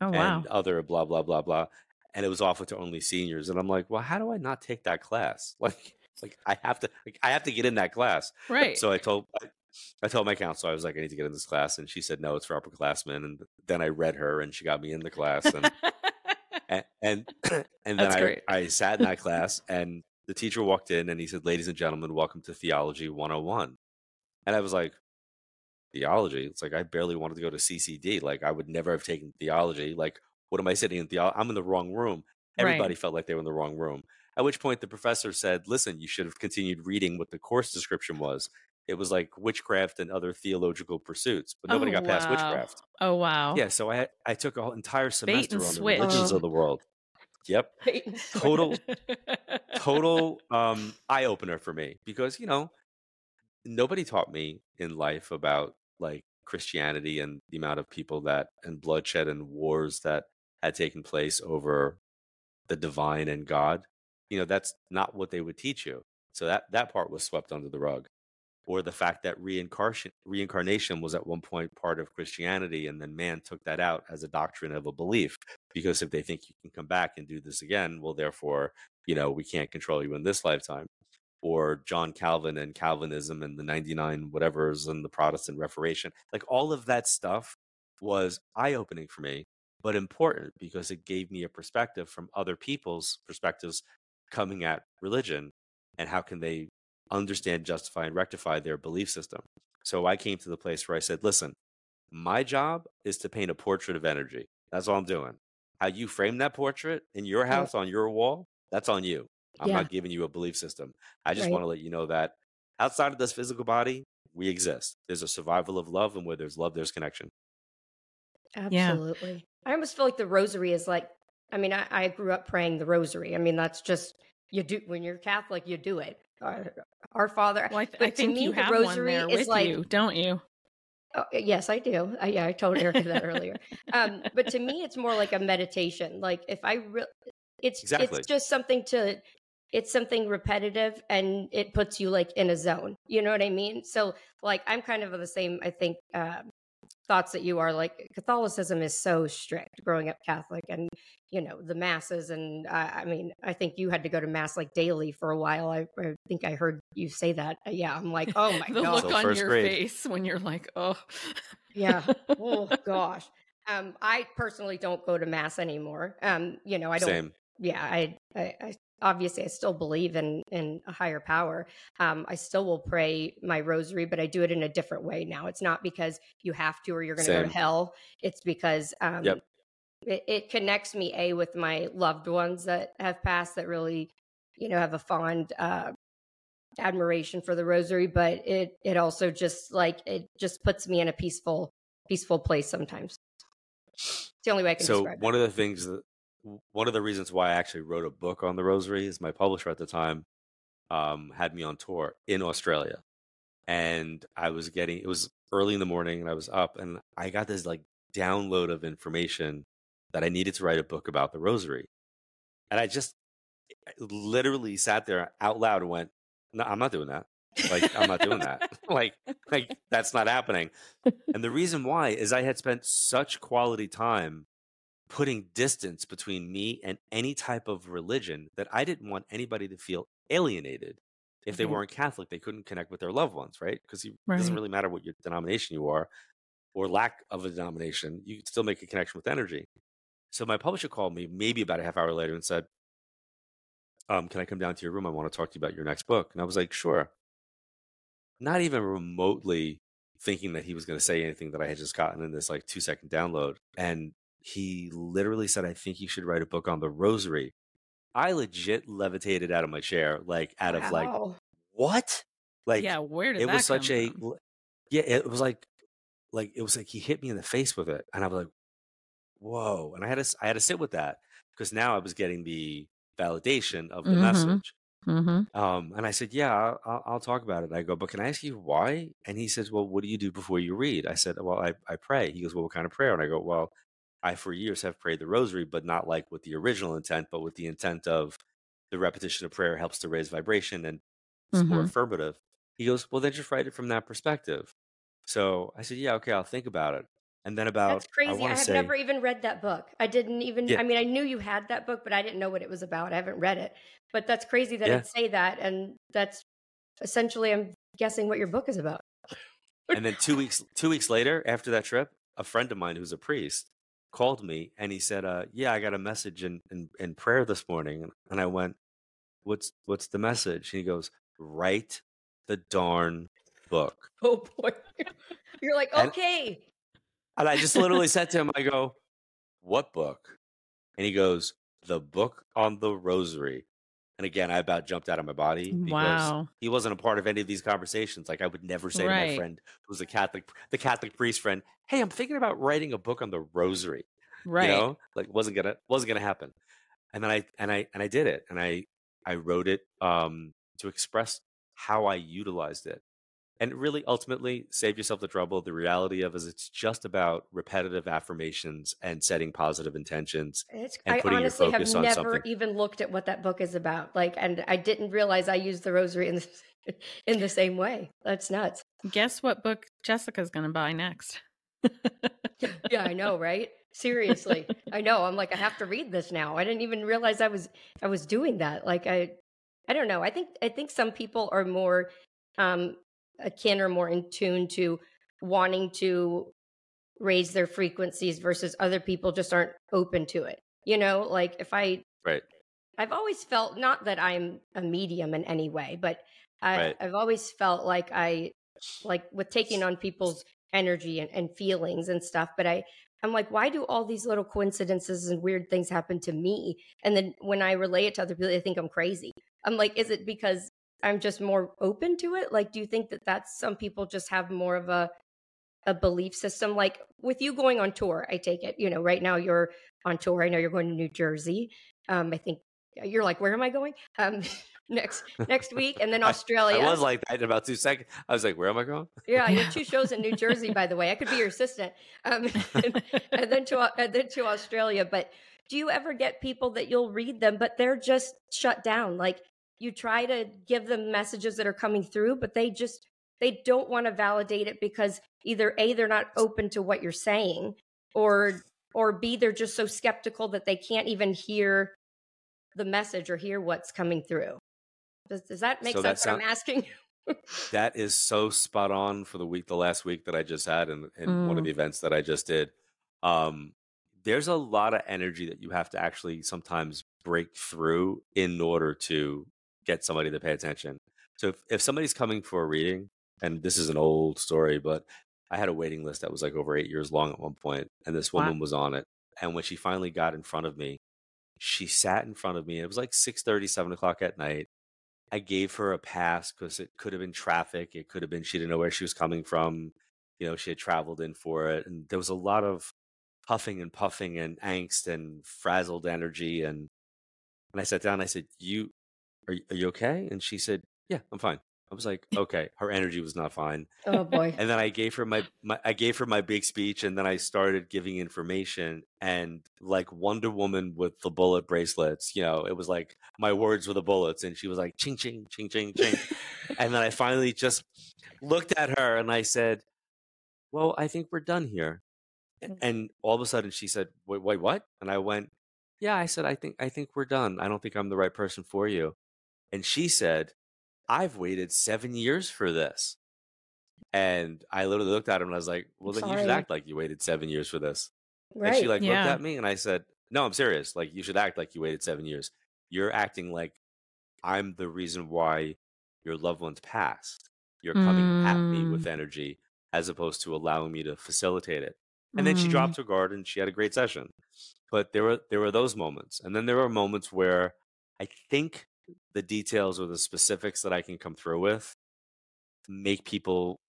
Oh wow. and other blah blah blah blah and it was offered to only seniors and i'm like well how do i not take that class like like i have to like, i have to get in that class right. so i told I, I told my counselor i was like i need to get in this class and she said no it's for upperclassmen and then i read her and she got me in the class and and and, and then I, great. I sat in that class and the teacher walked in and he said, Ladies and gentlemen, welcome to Theology 101. And I was like, Theology? It's like I barely wanted to go to CCD. Like I would never have taken theology. Like, what am I sitting in theology? I'm in the wrong room. Everybody Right. felt like they were in the wrong room. At which point the professor said, Listen, you should have continued reading what the course description was. It was like witchcraft and other theological pursuits, but nobody Oh, got past witchcraft. Oh wow. Yeah, so I I took a whole entire semester on the religions Oh. of the world. Yep, switch. total total um, eye opener for me because you know nobody taught me in life about like Christianity and the amount of people that and bloodshed and wars that had taken place over the divine and God. You know, that's not what they would teach you. So that that part was swept under the rug. Or the fact that reincarnation reincarnation was at one point part of Christianity and then man took that out as a doctrine of a belief because if they think you can come back and do this again, well therefore, you know, we can't control you in this lifetime or John Calvin and Calvinism and the 99 whatevers and the Protestant Reformation. Like all of that stuff was eye opening for me, but important because it gave me a perspective from other people's perspectives coming at religion and how can they understand, justify, and rectify their belief system. So I came to the place where I said, listen, my job is to paint a portrait of energy. That's all I'm doing. How you frame that portrait in your house on your wall, that's on you. I'm Yeah. not giving you a belief system. I just Right. want to let you know that outside of this physical body, we exist. There's a survival of love, and where there's love, there's connection. Absolutely. I almost feel like the rosary is like, I mean, I, I grew up praying the rosary. I mean, that's just, you do, when you're Catholic, you do it. Uh, our Father. Well, I, th- I think me, you the have one rosary there is with like- you, don't you? Oh, yes, I do. Uh, yeah, I told Erica that earlier. Um, but to me, it's more like a meditation. Like if I re- it's Exactly. it's just something to, it's something repetitive, and it puts you like in a zone. You know what I mean? So like I'm kind of of the same. I think um thoughts that you are. Like Catholicism is so strict. Growing up Catholic, and you know the masses, and uh, I mean, I think you had to go to mass like daily for a while. I, I think I heard you say that. Uh, Yeah, I'm like, oh my the god. look So on your grade. face when you're like, oh, Yeah. oh gosh. Um, I personally don't go to mass anymore. Um, you know, I don't. Same. Yeah, I, I, I obviously I still believe in in a higher power. Um, I still will pray my rosary, but I do it in a different way now. It's not because you have to or you're going to go to hell. It's because um, Yep. it, it connects me a with my loved ones that have passed that really, you know, have a fond uh, admiration for the rosary. But it it also just like it just puts me in a peaceful peaceful place sometimes. It's the only way I can So one it. of the things that one of the reasons why I actually wrote a book on the rosary is my publisher at the time um, had me on tour in Australia, and I was getting it was early in the morning and I was up and I got this like download of information that I needed to write a book about the rosary, and I just literally sat there out loud and went, "No, I'm not doing that. Like I'm not doing that. like like that's not happening." And the reason why is I had spent such quality time putting distance between me and any type of religion that I didn't want anybody to feel alienated. If they weren't Catholic, they couldn't connect with their loved ones, right? Because it doesn't really matter what your denomination you are or lack of a denomination, you can still make a connection with energy. So my publisher called me maybe about a half hour later and said, um, Can I come down to your room? I want to talk to you about your next book. And I was like, Sure. Not even remotely thinking that he was going to say anything that I had just gotten in this like two second download. And he literally said, I think you should write a book on the rosary. I legit levitated out of my chair, like out of like, what? Like, yeah, where did it that was such come a, from? yeah, it was like, like, it was like he hit me in the face with it. And I was like, whoa. And I had to, I had to sit with that because now I was getting the validation of the Mhm. message. Mm-hmm. Um, and I said, yeah, I'll, I'll I'll talk about it. I go, but can I ask you why? And he says, well, what do you do before you read? I said, well, I, I pray. He goes, well, what kind of prayer? And I go, well, I for years have prayed the rosary, but not like with the original intent, but with the intent of the repetition of prayer helps to raise vibration and it's more Mhm. affirmative. He goes, well, then just write it from that perspective. So I said, yeah, okay, I'll think about it. And then about, That's crazy. I I, have say, never even read that book. I didn't even. Yeah. I mean, I knew you had that book, but I didn't know what it was about. I haven't read it. But that's crazy that Yeah. I'd say that, and that's essentially, I'm guessing what your book is about. and then two weeks, two weeks later after that trip, a friend of mine who's a priest called me and he said, uh, "Yeah, I got a message in, in in prayer this morning." And I went, "What's what's the message?" And he goes, "Write the darn book." Oh boy. You're like, And okay. and I just literally said to him, I go, "What book?" And he goes, "The book on the rosary." And again, I about jumped out of my body because Wow. he wasn't a part of any of these conversations. Like I would never say to my Right. friend who's a Catholic, the Catholic priest friend, "Hey, I'm thinking about writing a book on the rosary." Right. You know, like wasn't gonna wasn't gonna happen. And then I and I and I did it, and I I wrote it um, to express how I utilized it, and really ultimately save yourself the trouble. The reality of is it's just about repetitive affirmations and setting positive intentions It's, and putting your honestly have focus on never something. even looked at what that book is about. Like, and I didn't realize I used the rosary in the, in the same way. That's nuts. Guess what book Jessica's going to buy next? Yeah, I know, right? Seriously, I know. I'm like, I have to read this now. I didn't even realize I was I was doing that. Like, I I don't know. I think I think some people are more um akin or more in tune to wanting to raise their frequencies versus other people just aren't open to it. You know, like if I Right. I've always felt not that I'm a medium in any way, but I, Right. I've always felt like I like with taking on people's energy and, and feelings and stuff. But I I'm like, why do all these little coincidences and weird things happen to me? And then when I relay it to other people, they think I'm crazy. I'm like, is it because I'm just more open to it? Like, do you think that that's some people just have more of a a belief system? Like with you going on tour, I take it. You know, right now you're on tour. I know you're going to New Jersey. Um, I think you're like, where am I going? Um, next next week, and then I, I was like that in about two seconds. I was like, "Where am I going?" Yeah, you have two shows in New Jersey, by the way. I could be your assistant. Um, and, and then to and then to Australia. But do you ever get people that you'll read them, but they're just shut down? Like you try to give them messages that are coming through, but they just they don't want to validate it because either a they're not open to what you're saying, or or b they're just so skeptical that they can't even hear the message or hear what's coming through. Does, does that make So that sense? What I'm asking. that is so spot on for the week, the last week that I just had, and in one of Mm. the events that I just did. Um, there's a lot of energy that you have to actually sometimes break through in order to get somebody to pay attention. So if, if somebody's coming for a reading, and this is an old story, but I had a waiting list that was like over eight years long at one point, and this Wow. woman was on it. And when she finally got in front of me, she sat in front of me. It was like 6 7 o'clock at night. I gave her a pass because it could have been traffic. It could have been she didn't know where she was coming from. You know, she had traveled in for it. And there was a lot of huffing and puffing and angst and frazzled energy. And and I sat down and I said, You are, you- are you okay? And she said, Yeah, I'm fine. I was like, okay, her energy was not fine. oh boy. And then I gave her my, my I gave her my big speech and then I started giving information and like Wonder Woman with the bullet bracelets, you know, it was like my words were the bullets and she was like ching ching ching ching ching. and then I finally just looked at her and I said, "Well, I think we're done here." Mm. And all of a sudden she said, "Wait, wait, what?" And I went, "Yeah, I said I think I think we're done. I don't think I'm the right person for you." And she said, "I've waited 7 years for this." And I literally looked at him and I was like, "Well, then you should act like you waited 7 years for this." Right. And she like looked at me and I said, "No, I'm serious. Like you should act like you waited 7 years. You're acting like I'm the reason why your loved ones passed. You're coming at me with energy as opposed to allowing me to facilitate it." And then she Mm. dropped her guard and she had a great session. But there were there were those moments. And then there were moments where I think the details or the specifics that I can come through with make people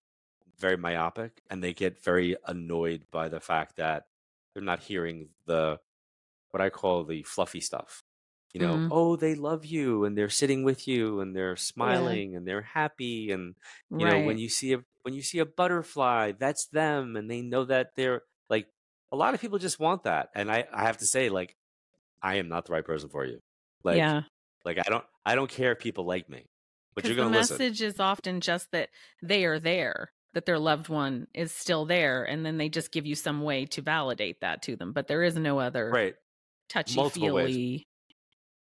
very myopic and they get very annoyed by the fact that they're not hearing the what I call the fluffy stuff. You know, Mm. oh, they love you and they're sitting with you and they're Yeah. smiling and they're happy and you know, when you see a when you see a butterfly, that's them and they know that they're like a lot of people just want that. And I I have to say like I am not the right person for you. Like Yeah. Like I don't I don't care if people like me. But you're the going to listen. message is often just that they are there, that their loved one is still there, and then they just give you some way to validate that to them. But there is no other Right. touchy Multiple ways. feely.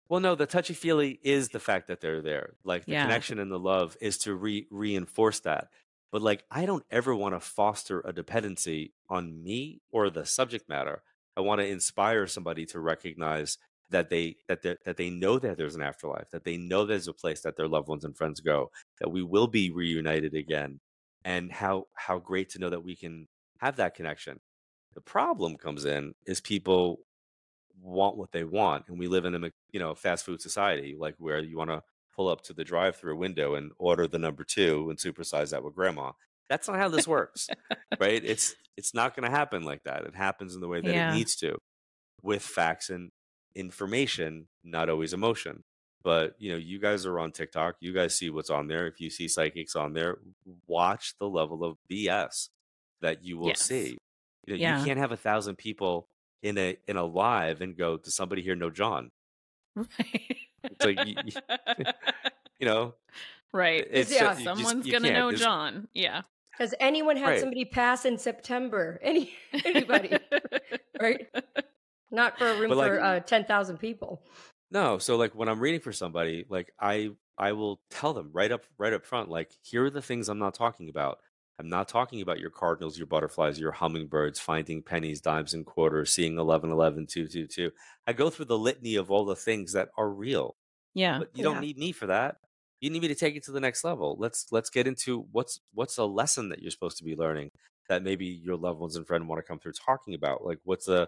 Well, no, the touchy feely is the fact that they're there. Like the Yeah. connection and the love is to re- reinforce that. But like, I don't ever want to foster a dependency on me or the subject matter. I want to inspire somebody to recognize that they that they that they know that there's an afterlife, that they know there's a place that their loved ones and friends go, that we will be reunited again, and how how great to know that we can have that connection. The problem comes in is people want what they want, and we live in a you know fast food society, like where you want to pull up to the drive-through window and order the number two and supersize that with grandma. That's not how this works, right? It's it's not going to happen like that. It happens in the way that Yeah. it needs to, with facts and information, not always emotion. But you know, you guys are on TikTok. You guys see what's on there. If you see psychics on there, watch the level of BS that you will Yes. see. You know, Yeah. you can't have a thousand people in a in a live and go, "Does somebody here know John?" Right. It's like you, you know, right. it's Yeah. just, you just- Someone's gonna know There's- John. Yeah. Has anyone had Right. somebody pass in September? Any anybody? right? Not for a room But, like- for uh, ten thousand people. No, so like when I'm reading for somebody, like I I will tell them right up right up front, like here are the things I'm not talking about. I'm not talking about your cardinals, your butterflies, your hummingbirds, finding pennies, dimes, and quarters, seeing 11, 11, 2, 2, 2. I go through the litany of all the things that are real, Yeah. but you Yeah. don't need me for that. You need me to take it to the next level. Let's let's get into what's what's a lesson that you're supposed to be learning that maybe your loved ones and friends want to come through talking about. Like what's a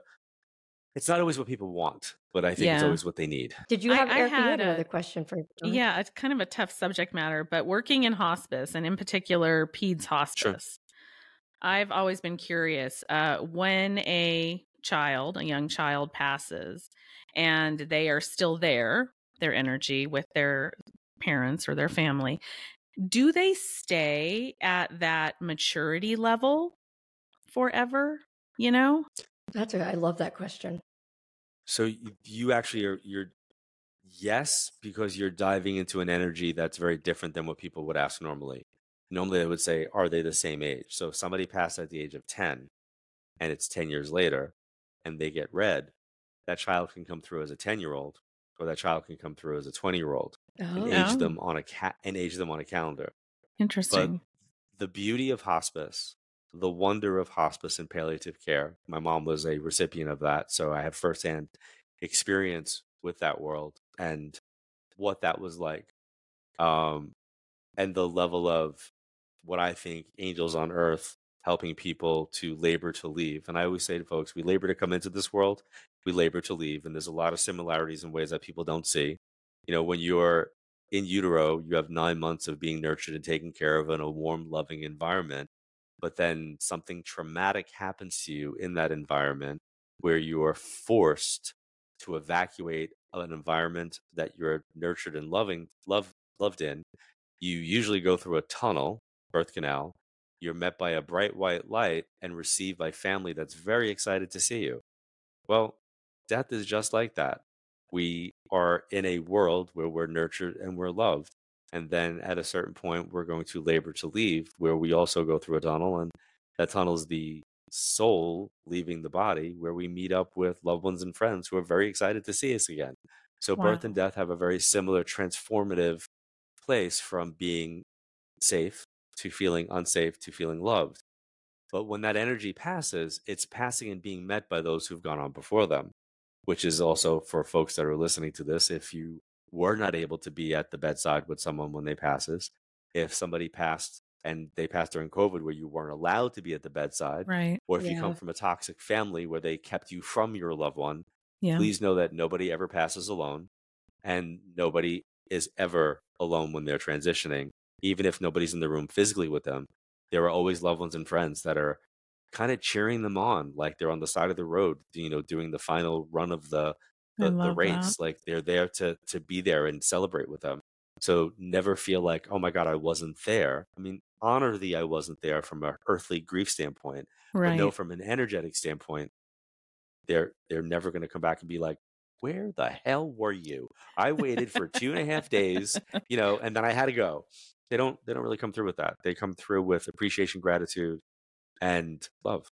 it's not always what people want, but I think it's always what they need. Did you have I Erica? You had had a- another question for John. Yeah, it's kind of a tough subject matter, but working in hospice and in particular PEDS hospice, I've always been curious uh, when a child, a young child passes and they are still there, their energy with their parents or their family, do they stay at that maturity level forever? You know? That's a, I love that question. So you, you actually are you're yes because you're diving into an energy that's very different than what people would ask normally. Normally, they would say, "Are they the same age?" So if somebody passed at the age of ten, and it's ten years later, and they get read, that child can come through as a ten-year-old, or that child can come through as a twenty-year-old, and Oh. age Oh. them on a cat and age them on a calendar. Interesting. the beauty of hospice, the wonder of hospice and palliative care. My mom was a recipient of that, so I have firsthand experience with that world and what that was like, um, and the level of what I think angels on earth helping people to labor to leave. And I always say to folks, we labor to come into this world, we labor to leave, and there's a lot of similarities in ways that people don't see. You know, when you're in utero, you have nine months of being nurtured and taken care of in a warm, loving environment. But then something traumatic happens to you in that environment where you are forced to evacuate an environment that you're nurtured and loving, love, loved in. You usually go through a tunnel, birth canal. You're met by a bright white light and received by family that's very excited to see you. Well, death is just like that we are in a world where we're nurtured and we're loved. And then at a certain point, we're going to labor to leave, where we also go through a tunnel. And that tunnel is the soul leaving the body, where we meet up with loved ones and friends who are very excited to see us again. So, birth and death have a very similar transformative place from being safe to feeling unsafe to feeling loved. But when that energy passes, it's passing and being met by those who've gone on before them which is also for folks that are listening to this if you were not able to be at the bedside with someone when they passes if somebody passed and they passed during covid where you weren't allowed to be at the bedside Right. or if you come from a toxic family where they kept you from your loved one Yeah. please know that nobody ever passes alone and nobody is ever alone when they're transitioning even if nobody's in the room physically with them there are always loved ones and friends that are kind of cheering them on like they're on the side of the road you know doing the final run of the the, the race that. like they're there to to be there and celebrate with them. So never feel like oh my god i wasn't there. I mean honor the i wasn't there from a earthly grief standpoint Right. but no from an energetic standpoint they're they're never going to come back and be like where the hell were you? I waited for two and a half days you know and then i had to go. They don't they don't really come through with that. They come through with appreciation gratitude and love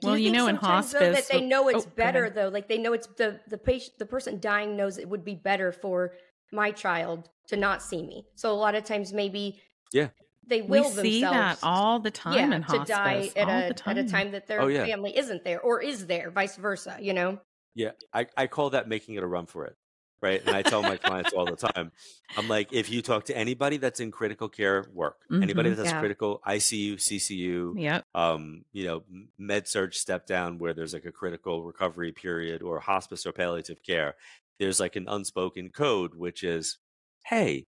Do Well, you think know, in sometimes, though, that they know it's oh, better though. Like they know it's the the patient, the person dying knows it would be better for my child to not see me. So a lot of times, maybe Yeah. they will we see that themselves all the time yeah in to hospice. die at all a time. at a time that their Oh yeah. family isn't there or is there, vice versa. You know. Yeah. I, I call that making it a run for it. Right. And I tell my clients all the time, I'm like, if you talk to anybody that's in critical care work, anybody Mhm. that's Yeah. critical ICU, CCU, Yep. um, you know, med surg step down where there's like a critical recovery period or hospice or palliative care, there's like an unspoken code, which is, hey,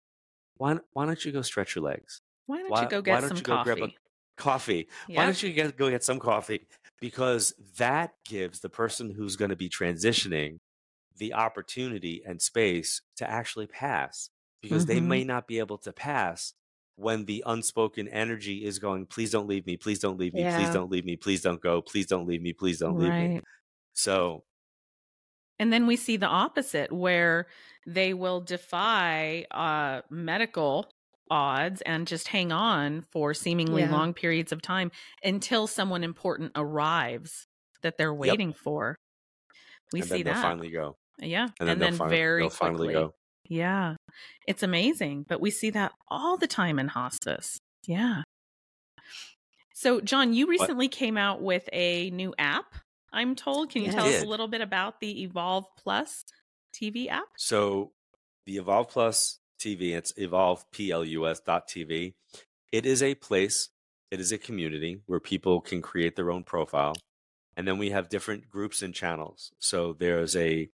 why, why don't you go stretch your legs? Why don't Why, you go why get don't some you go coffee? grab a coffee? Why don't you get, go get some coffee? Because that gives the person who's going to be transitioning the opportunity and space to actually pass because they hmm may not be able to pass when the unspoken energy is going, please don't leave me, please don't leave me, please don't leave me, please don't go, please don't leave me, please don't leave me. So, And then we see the opposite where they will defy uh, medical odds and just hang on for seemingly Yeah. long periods of time until someone important arrives that they're yep. waiting for. We And see that. finally go. Yeah. And then And they'll, then fin- very they'll finally quickly. go. Yeah. It's amazing. But we see that all the time in hospice. Yeah. So, John, you What? recently came out with a new app, I'm told. Can you tell us a little bit about the Evolve Plus TV app? So the Evolve Plus TV, it's evolveplus dot TV. It is a place, it is a community where people can create their own profile. And then we have different groups and channels. So there's a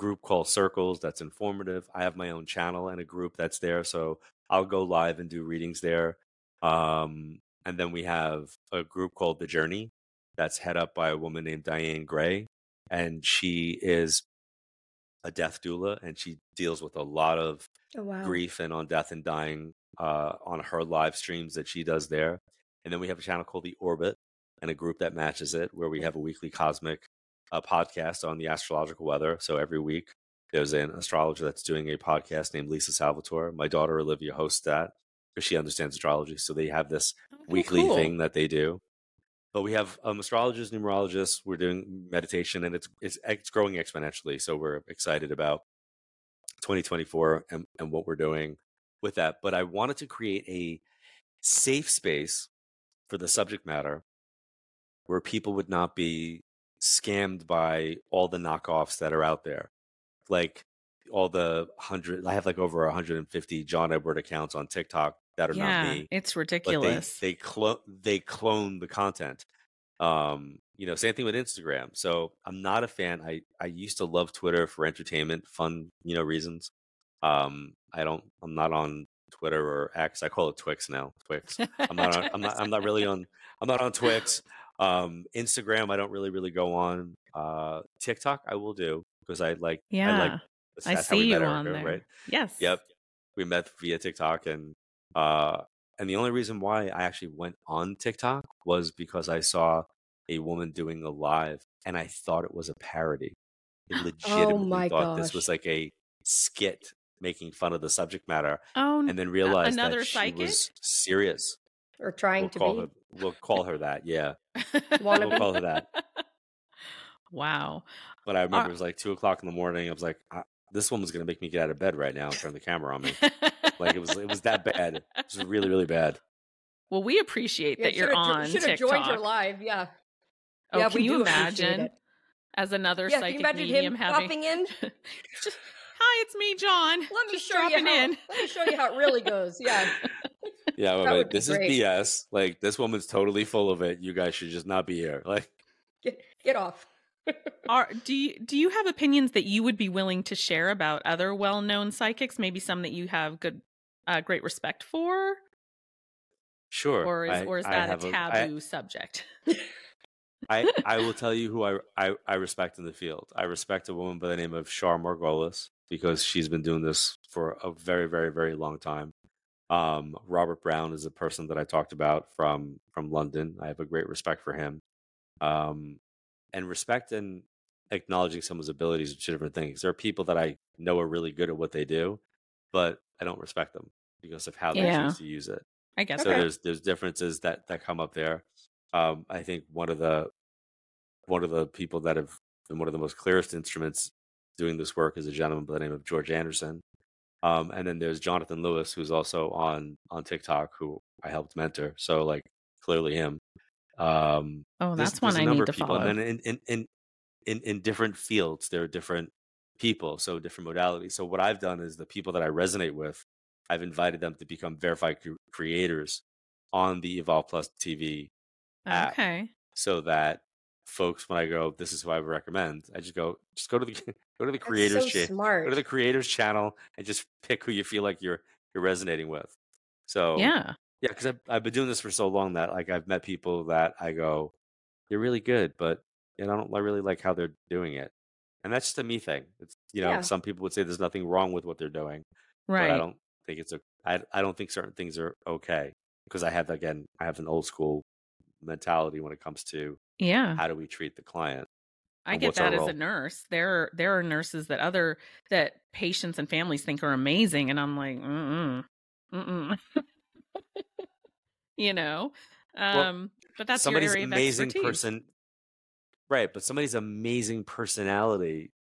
group called Circles that's informative. I have my own channel and a group that's there. So I'll go live and do readings there. Um, and then we have a group called The Journey that's head up by a woman named Diane Gray. And she is a death doula and she deals with a lot of Oh wow. grief and on death and dying uh, on her live streams that she does there. And then we have a channel called The Orbit and a group that matches it where we have a weekly cosmic uh, podcast on the astrological weather. So every week there's an astrologer that's doing a podcast named Lisa Salvatore. My daughter Olivia hosts that because she understands astrology. So they have this Okay, weekly cool. thing that they do. But we have um, astrologers, numerologists. We're doing meditation, and it's it's it's growing exponentially. So we're excited about 2024 and, and what we're doing with that. But I wanted to create a safe space for the subject matter where people would not be scammed by all the knockoffs that are out there. Like all the hundred, I have like over 150 John Edward accounts on TikTok that are not Yeah, me it's but they ridiculous. they clone they clone the content um you know same thing with instagram. So i'm not a fan. I i used to love twitter for entertainment fun you know reasons. Um i don't i'm not on twitter or x. I call it twix now twix. I'm not on i'm not i'm not really on i'm not on twix um instagram i don't really really go on uh tiktok i will do because i like i like yeah, I how we see you on there. right Yes. Yep. We met via TikTok and uh and the only reason why I actually went on TikTok was because I saw a woman doing a live and I thought it was a parody. I Oh legitimately my thought this was like a skit making fun of the subject matter Oh, and then realized another that she psychic? was serious. Or trying We'll to call be. her we'll call her that, yeah. We'll Wannabe. call her that. wow. But I remember Are- it was like two o'clock in the morning. I was like, I, this woman's gonna make me get out of bed right now and turn the camera on me. Like it was it was that bad. It was really, really bad. well, we appreciate Yeah, that you're on should have joined her live. Yeah. Oh, Yeah, can we you imagine as another Yeah, psychic imagine medium him having? popping in? Just, Hi, it's me, John. Let me Just show you how. in. Let me show you how it really goes. Yeah, Yeah, wait, wait. would be This is great. BS. Like this woman's totally full of it. You guys should just not be here. Like, Get get off. Are do you do you have opinions that you would be willing to share about other well-known psychics? Maybe some that you have good, uh, great respect for, sure. or is I, or is that a a- taboo subject? I, I, I will tell you who I, I, I respect in the field. I respect a woman by the name of Char Margolis because she's been doing this for a very, very, very long time. Um, Robert Brown is a person that I talked about from from London. I have a great respect for him. Um, and respect and acknowledging someone's abilities are two different things. There are people that I know are really good at what they do, but I don't respect them because of how they Yeah. choose to use it. I guess. So there's there's differences that that come up there. Um, I think one of the one of the people that have been one of the most clearest instruments doing this work is a gentleman by the name of George Anderson. Um, and then there's Jonathan Louis, who's also on on TikTok, who I helped mentor. So like clearly him. Um, Oh, that's one I number need to of people, follow. and then in in in in, in different fields, there are different people, so different modalities. So what I've done is the people that I resonate with, I've invited them to become verified cre- creators on the Evolve Plus TV app, Okay. so that folks, when I go, this is who I would recommend. I just go, just go to the go to the That's creators so cha- go to the creators channel and just pick who you feel like you're you're resonating with. So Yeah. yeah, because I've, I've been doing this for so long that like I've met people that I go, they're really good, but you know, I don't really like how they're doing it, and that's just a me thing. It's you know, Yeah. some people would say there's nothing wrong with what they're doing, but I don't think it's a. I I don't think certain things are okay because I have again I have an old school mentality when it comes to Yeah. how do we treat the client I get that as a nurse. There there are nurses that other that patients and families think are amazing and I'm like, mm mm. you know. Well, Um but that's somebody's amazing expertise. person, right? But somebody's amazing personality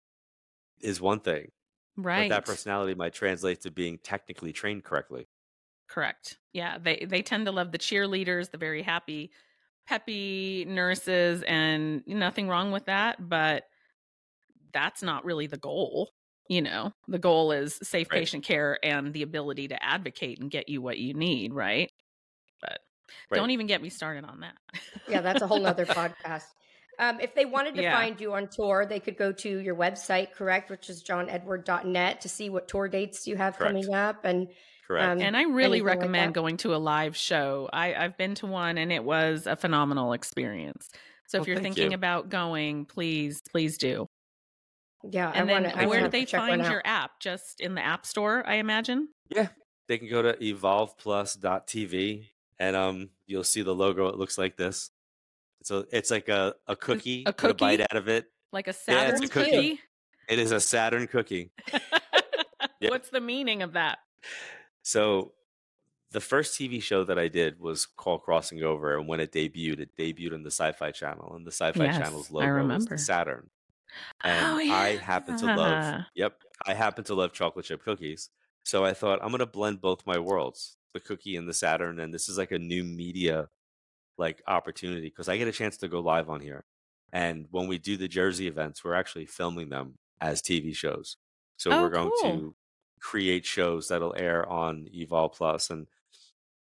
is one thing, right? but that personality might translate to being technically trained correctly. Correct. Yeah, they they tend to love the cheerleaders, the very happy, peppy nurses, and nothing wrong with that. But that's not really the goal. You know, the goal is safe Right. patient care and the ability to advocate and get you what you need. Right. But Right. don't even get me started on that. Yeah, that's a whole other podcast. Um, if they wanted to Yeah. find you on tour, they could go to your website, correct, which is johnedward.net to see what tour dates you have Correct. coming up and Correct. um, And I really anything like recommend going to a live show. I, I've been to one and it was a phenomenal experience. So if you're thinking you. about going, please, please do. Yeah, And I then want to. I where do they to check one find your app? Just in the App Store, I imagine? Yeah, they can go to evolveplus.tv and um you'll see the logo. It looks like this. So it's like a, a cookie A with a bite out of it. Like a Yeah, it's Saturn a cookie. cookie? It is a Saturn cookie. Yep. What's the meaning of that? So the first TV show that I did was called Crossing Over, and when it debuted, it debuted on the Sci-Fi Channel, and the Sci-Fi Channel's Yes, I logo was the Saturn. And Oh, I happen to love, yep, I happen to love chocolate chip cookies. So I thought I'm gonna blend both my worlds, the cookie and the Saturn, and this is like a new media like opportunity because I get a chance to go live on here. And when we do the Jersey events, we're actually filming them as TV shows. So Oh, we're going cool. to create shows that'll air on Evolve Plus, and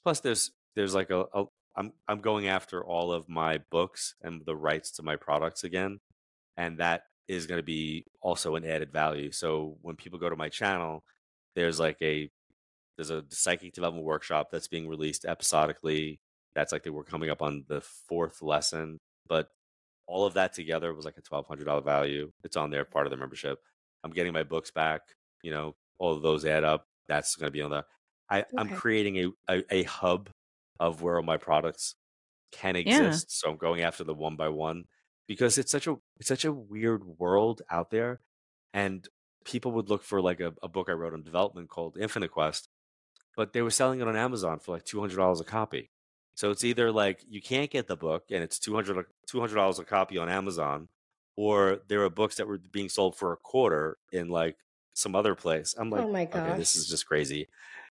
plus there's there's like a, a I'm I'm going after all of my books and the rights to my products again, and that is going to be also an added value. So when people go to my channel, there's like a there's a psychic development workshop that's being released episodically. That's like they were coming up on the fourth lesson, but all of that together was like a twelve hundred dollar value. It's on there, part of the membership. I'm getting my books back. You know, all of those add up. That's going to be on the. I, I'm creating a, a a hub of where all my products can Yeah. exist. So I'm going after the one by one because it's such a it's such a weird world out there, and people would look for like a, a book I wrote on development called Infinite Quest, but they were selling it on Amazon for like two hundred dollars a copy. So it's either like you can't get the book and it's 200 dollars a copy on Amazon, or there are books that were being sold for a quarter in like some other place. I'm like, Oh my okay, this is just crazy.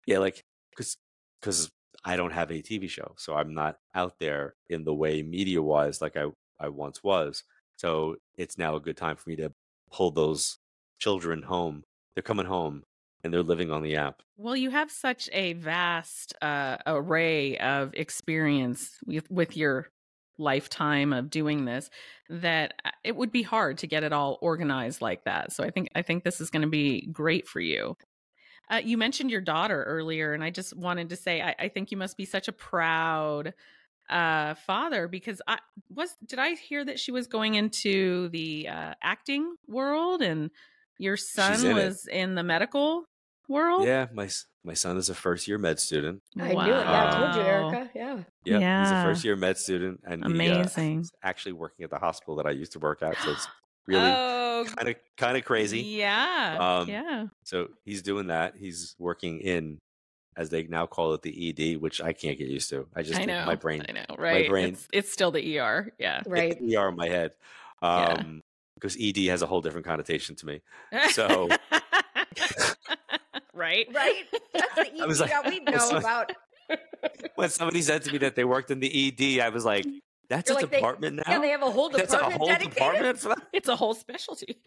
Yeah, like because because I don't have a TV show, so I'm not out there in the way media wise like I I once was. So it's now a good time for me to pull those children home. They're coming home and they're living on the app. Well, you have such a vast uh, array of experience with, with your lifetime of doing this that uh, it would be hard to get it all organized like that. So I think I think this is going to be great for you. Uh, you mentioned your daughter earlier, and I just wanted to say I, I think you must be such a proud uh, father because I was did I hear that she was going into the uh, acting world and your son in it. was in the medical world? Yeah, my my son is a first year med student. I knew it. Yeah, I told you, Erica. Yeah. Yep, he's a first year med student, and he, uh, Amazing. actually working at the hospital that I used to work at. So it's really oh, kind of kind of crazy. Yeah. Um, yeah. So he's doing that. He's working in, as they now call it, the ED, which I can't get used to. I just I think know. my brain, I know. Right. My brain- It's, it's still the ER. Yeah. Right. the ER in my head, Yeah. um, because ED has a whole different connotation to me. So- right. Right? That's the I was easy like- that we know like- about. when somebody said to me that they worked in the ED, I was like, "That's You're a like, they- department now. Yeah, they have a whole department That's a department whole dedicated. department for that." It's a whole specialty.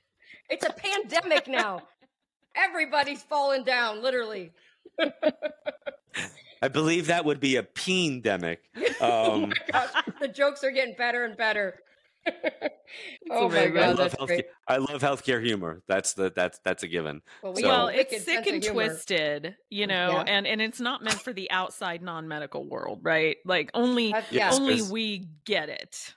It's a pandemic now. Everybody's falling down, literally. I believe that would be a pandemic. oh Um, my gosh, the jokes are getting better and better. Oh my very I god, love that's healthcare. great. I love healthcare humor. That's the that's that's a given. Well, we So- well, it's sick and humor. twisted, you know, Yeah. and and it's not meant for the outside non-medical world, right? Like only Yeah, yeah, only Yes. we get it.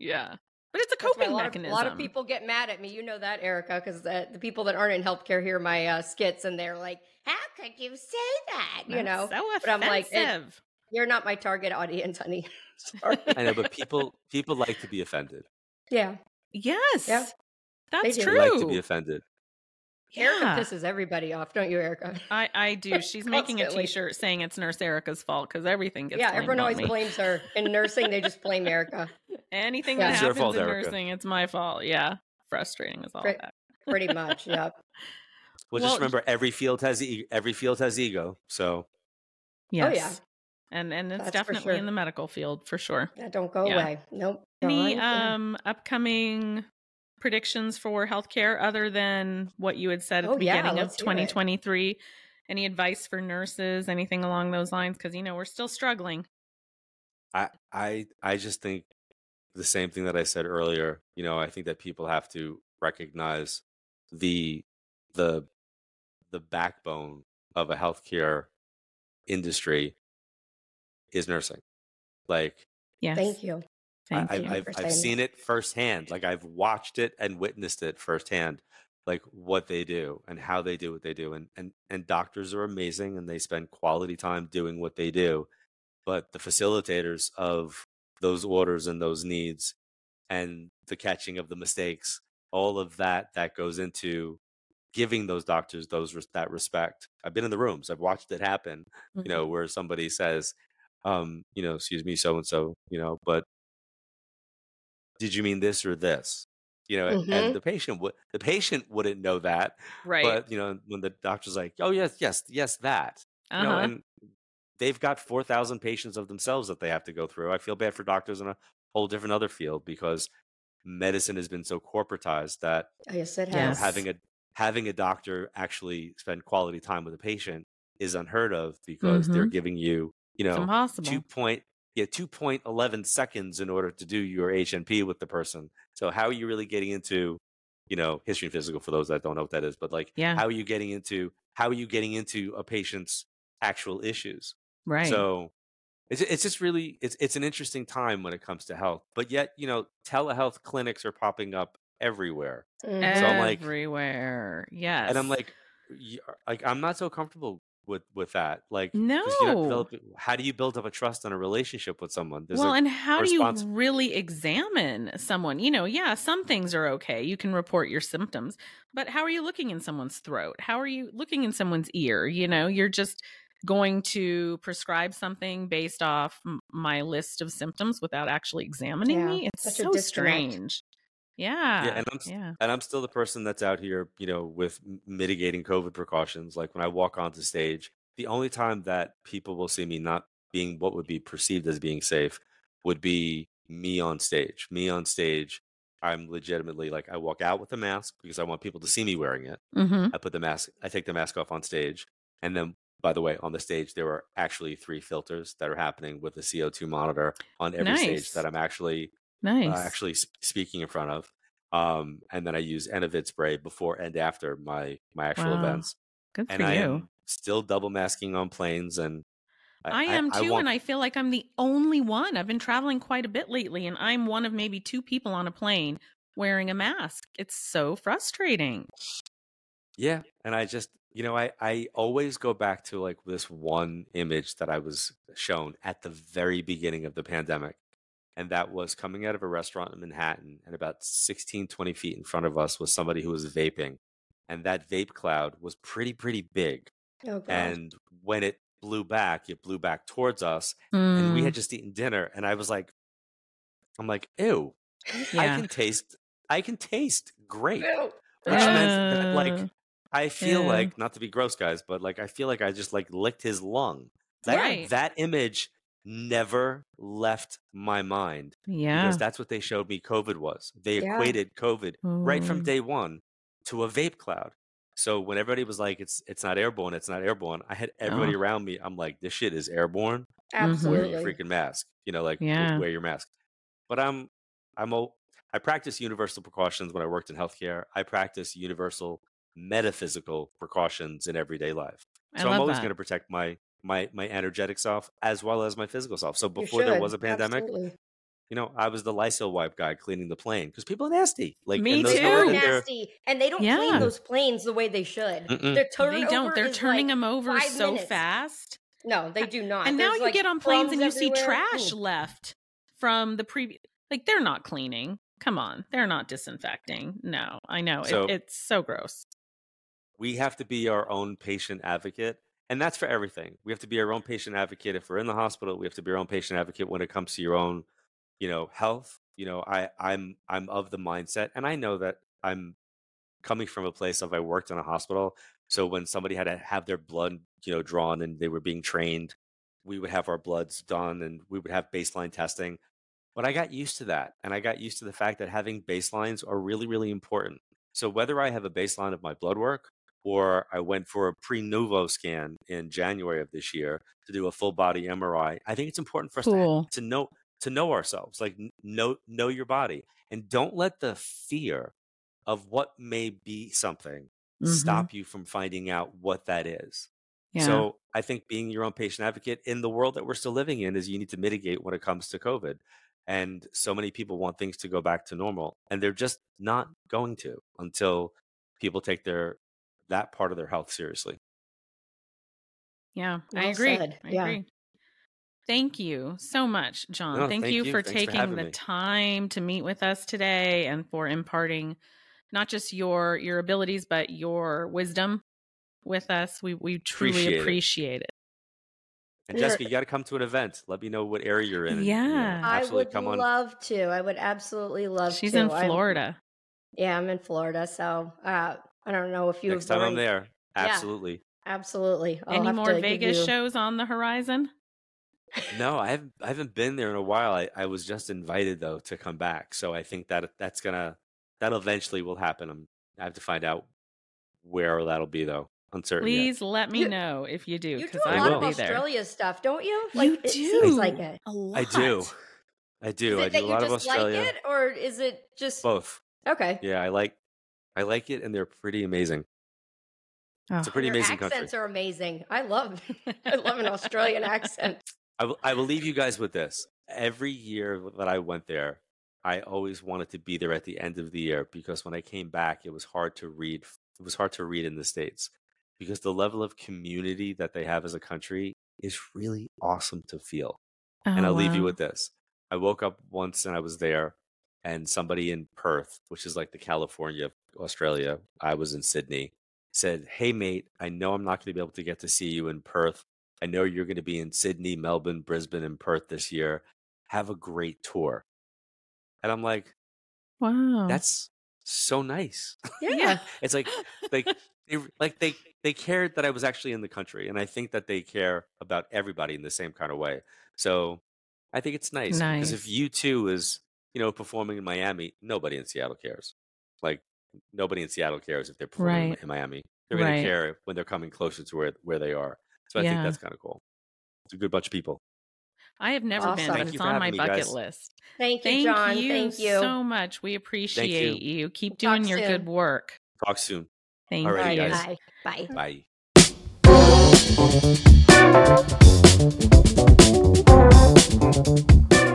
Yeah. But it's a coping a lot mechanism. Of, a lot of people get mad at me. You know that, Erica, because the, the people that aren't in healthcare hear my uh, skits and they're like, "How could you say that?" You know, That's so but I'm like, offensive. you're not my target audience, honey. Sorry. I know, but people people like to be offended. yeah, yes. Yeah. That's do. true. They like to be offended. Erica pisses everybody off, don't you, Erica? I, I do. She's making a Constantly. t-shirt saying it's Nurse Erica's fault because everything gets yeah, blamed everyone always me. blames her. In nursing, they just blame Erica. Anything Yeah. that It's happens fault, in Erica. nursing, it's my fault. Yeah. Frustrating as all Great. that. Pretty much. Yeah. Well, Well, just remember, every field has e- every field has ego. So Yes. Oh, yeah. And and it's That's definitely sure. in the medical field for sure. That don't go Yeah. away. Nope. Any um upcoming predictions for healthcare other than what you had said at Oh, the yeah, beginning of let's hear it. 2023? Any advice for nurses? Anything along those lines? Because you know we're still struggling. I I I just think the same thing that I said earlier. You know, I think that people have to recognize the the the backbone of a healthcare industry is nursing. Like Yes. Thank you. Thank I, you. I've, I've, for I've saying seen it firsthand. Like I've watched it and witnessed it firsthand, like what they do and how they do what they do. And and and doctors are amazing and they spend quality time doing what they do. But the facilitators of those orders and those needs and the catching of the mistakes, all of that that goes into giving those doctors those that respect. I've been in the rooms. I've watched it happen you Mm-hmm. know, where somebody says, um, you know, excuse me, so and so, you know, but did you mean this or this? You know, and- and the patient would the patient wouldn't know that, right. but you know, when the doctor's like, oh yes, yes, yes, that, you know, uh-huh. and they've got four thousand patients of themselves that they have to go through. I feel bad for doctors in a whole different other field because medicine has been so corporatized that Yes, it you know, has. Yes. having a having a doctor actually spend quality time with a patient is unheard of because they're giving you you it's know impossible. two point yeah two point eleven seconds in order to do your H&P with the person. So how are you really getting into you know history and physical for those that don't know what that is? But like Yeah. how are you getting into how are you getting into a patient's actual issues? right. So it's it's just really it's it's an interesting time when it comes to health. But yet you know telehealth clinics are popping up everywhere. Mhm. So I'm like- everywhere. yes. and I'm like, like I'm not so comfortable with with that. like No. you're how do you build up a trust and a relationship with someone? There's well, and how do you really examine someone? You know, yeah, some things are okay. You can report your symptoms, but how are you looking in someone's throat? How are you looking in someone's ear? You know, you're just going to prescribe something based off m- my list of symptoms without actually examining Yeah, me. It's such so disconnect. strange. Yeah. yeah, and I'm yeah. and I'm still the person that's out here, you know, with m- mitigating COVID precautions. Like when I walk onto stage, the only time that people will see me not being what would be perceived as being safe would be me on stage. Me on stage, I'm legitimately like I walk out with a mask because I want people to see me wearing it. Mm-hmm. I put the mask, I take the mask off on stage. And then, by the way, on the stage, there are actually three filters that are happening with the CO2 monitor on every stage Nice. that I'm actually Nice. uh, actually speaking in front of. Um, and then I use Enovid spray before and after my my actual Wow. events. Good for And I you. am still double masking on planes, and I, am too, want- and I feel like I'm the only one. I've been traveling quite a bit lately, and I'm one of maybe two people on a plane wearing a mask. It's so frustrating. Yeah, and I just you know I I always go back to like this one image that I was shown at the very beginning of the pandemic. And that was coming out of a restaurant in Manhattan and about 16 20 feet in front of us was somebody who was vaping. And that vape cloud was pretty pretty big. Oh. And when it blew back, it blew back towards us and we Mm, had just eaten dinner and I was like I'm like, "Ew, yeah. I can taste I can taste great." Ew. Which meant that Uh, like I feel yeah. like not to be gross, guys, but like I feel like I just like licked his lung. That Right. that image never left my mind Yeah. because that's what they showed me COVID was. They Yeah. equated COVID right from day one to a vape cloud. So when everybody was like, "It's it's not airborne, it's not airborne," I had everybody Oh. around me. I'm like, "This shit is airborne. Mhm. Wear Absolutely. your freaking mask." You know, like Yeah. wear your mask. But I'm I'm o- I practice universal precautions when I worked in healthcare. I practice universal metaphysical precautions in everyday life. So I'm always that. going to protect my my my energetic self as well as my physical self. So before there was a pandemic, Absolutely. you know, I was the Lysol wipe guy cleaning the plane because people are nasty. Like, Me and too. They know are nasty, and they don't Yeah. clean those planes the way they should. Mm-mm. Their turnover They don't. They're turning like them over so minutes. fast. No, they do not. And now you like, get on planes and you crumbs see trash Ooh. left from the previous. Like they're not cleaning. Come on, they're not disinfecting. No, I know So- it, it's so gross. we have to be our own patient advocate and that's for everything. We have to be our own patient advocate. If we're in the hospital we have to be our own patient advocate when it comes to your own you know health. You know i i'm i'm of the mindset and i know that i'm coming from a place of i worked in a hospital. So when somebody had to have their blood you know drawn and they were being trained we would have our bloods done and we would have baseline testing. But i got used to that and i got used to the fact that having baselines are really really important. So whether i have a baseline of my blood work or I went for a Prenuvo scan in January of this year to do a full body MRI. I think it's important for us to, Cool. to know to know ourselves, like know know your body, and don't let the fear of what may be something Mhm. stop you from finding out what that is. Yeah. So I think being your own patient advocate in the world that we're still living in is you need to mitigate when it comes to COVID. And so many people want things to go back to normal, and they're just not going to until people take their that part of their health seriously. yeah, I agree. said. I Yeah. agree. Thank you so much, John. No, thank, thank you you. for Thanks taking having the me. time to meet with us today and for imparting not just your your abilities but your wisdom with us. We we truly Appreciate it. appreciate it. And Jessica, you got to come to an event. Let me know what area you're in. and, you know, Yeah. I absolutely would come on. love to. I would absolutely love She's to. in I'm- Florida. yeah, I'm in Florida, so uh, I don't know if you Next have time I'm already- there, Yeah. absolutely. Absolutely. I'll Any more Vegas you- shows on the horizon? No, I haven't. I haven't been there in a while. I, I was just invited though to come back, so I think that that's gonna that eventually will happen. I'm, I have to find out where that'll be though. Uncertain. yet. Please let me You- know if you do You do because a I lot will of be there. Australia stuff, don't you? you Like it do seems like it. a lot. I do. I do. Is I do that a you lot of Australia. like it, or is it just Both. okay? Yeah, I like. I like it, and they're pretty amazing. It's a Oh, pretty amazing accents country. are amazing. I love. I love an Australian accent. I will, I will leave you guys with this. Every year that I went there, I always wanted to be there at the end of the year because when I came back, it was hard to read. It was hard to read in the States because the level of community that they have as a country is really awesome to feel. and oh, I'll leave you with this. I woke up once and I was there, and somebody in Perth, which is like the California Australia, I was in Sydney, said, Hey, mate, I know I'm not going to be able to get to see you in Perth. I know you're going to be in Sydney, Melbourne, Brisbane, and Perth this year. Have a great tour. And I'm like, Wow. That's so nice. Yeah. it's like, like, they, like they, they cared that I was actually in the country. And I think that they care about everybody in the same kind of way. So I think it's nice because if Nice. U2 is, you know, performing in Miami, nobody in Seattle cares. Like nobody in Seattle cares if they're performing in- Right. in Miami. They're going Right. to care when they're coming closer to where where they are. So I think that's kind of cool. It's a good bunch of people. I have never been, Awesome. but Thank it's on my me, bucket guys. list. Thank you, Thank John. you, Thank you. so much. We appreciate you. Keep We'll talk doing your good work. Talk soon. Thank Alrighty, you. guys. Bye. Bye. Bye.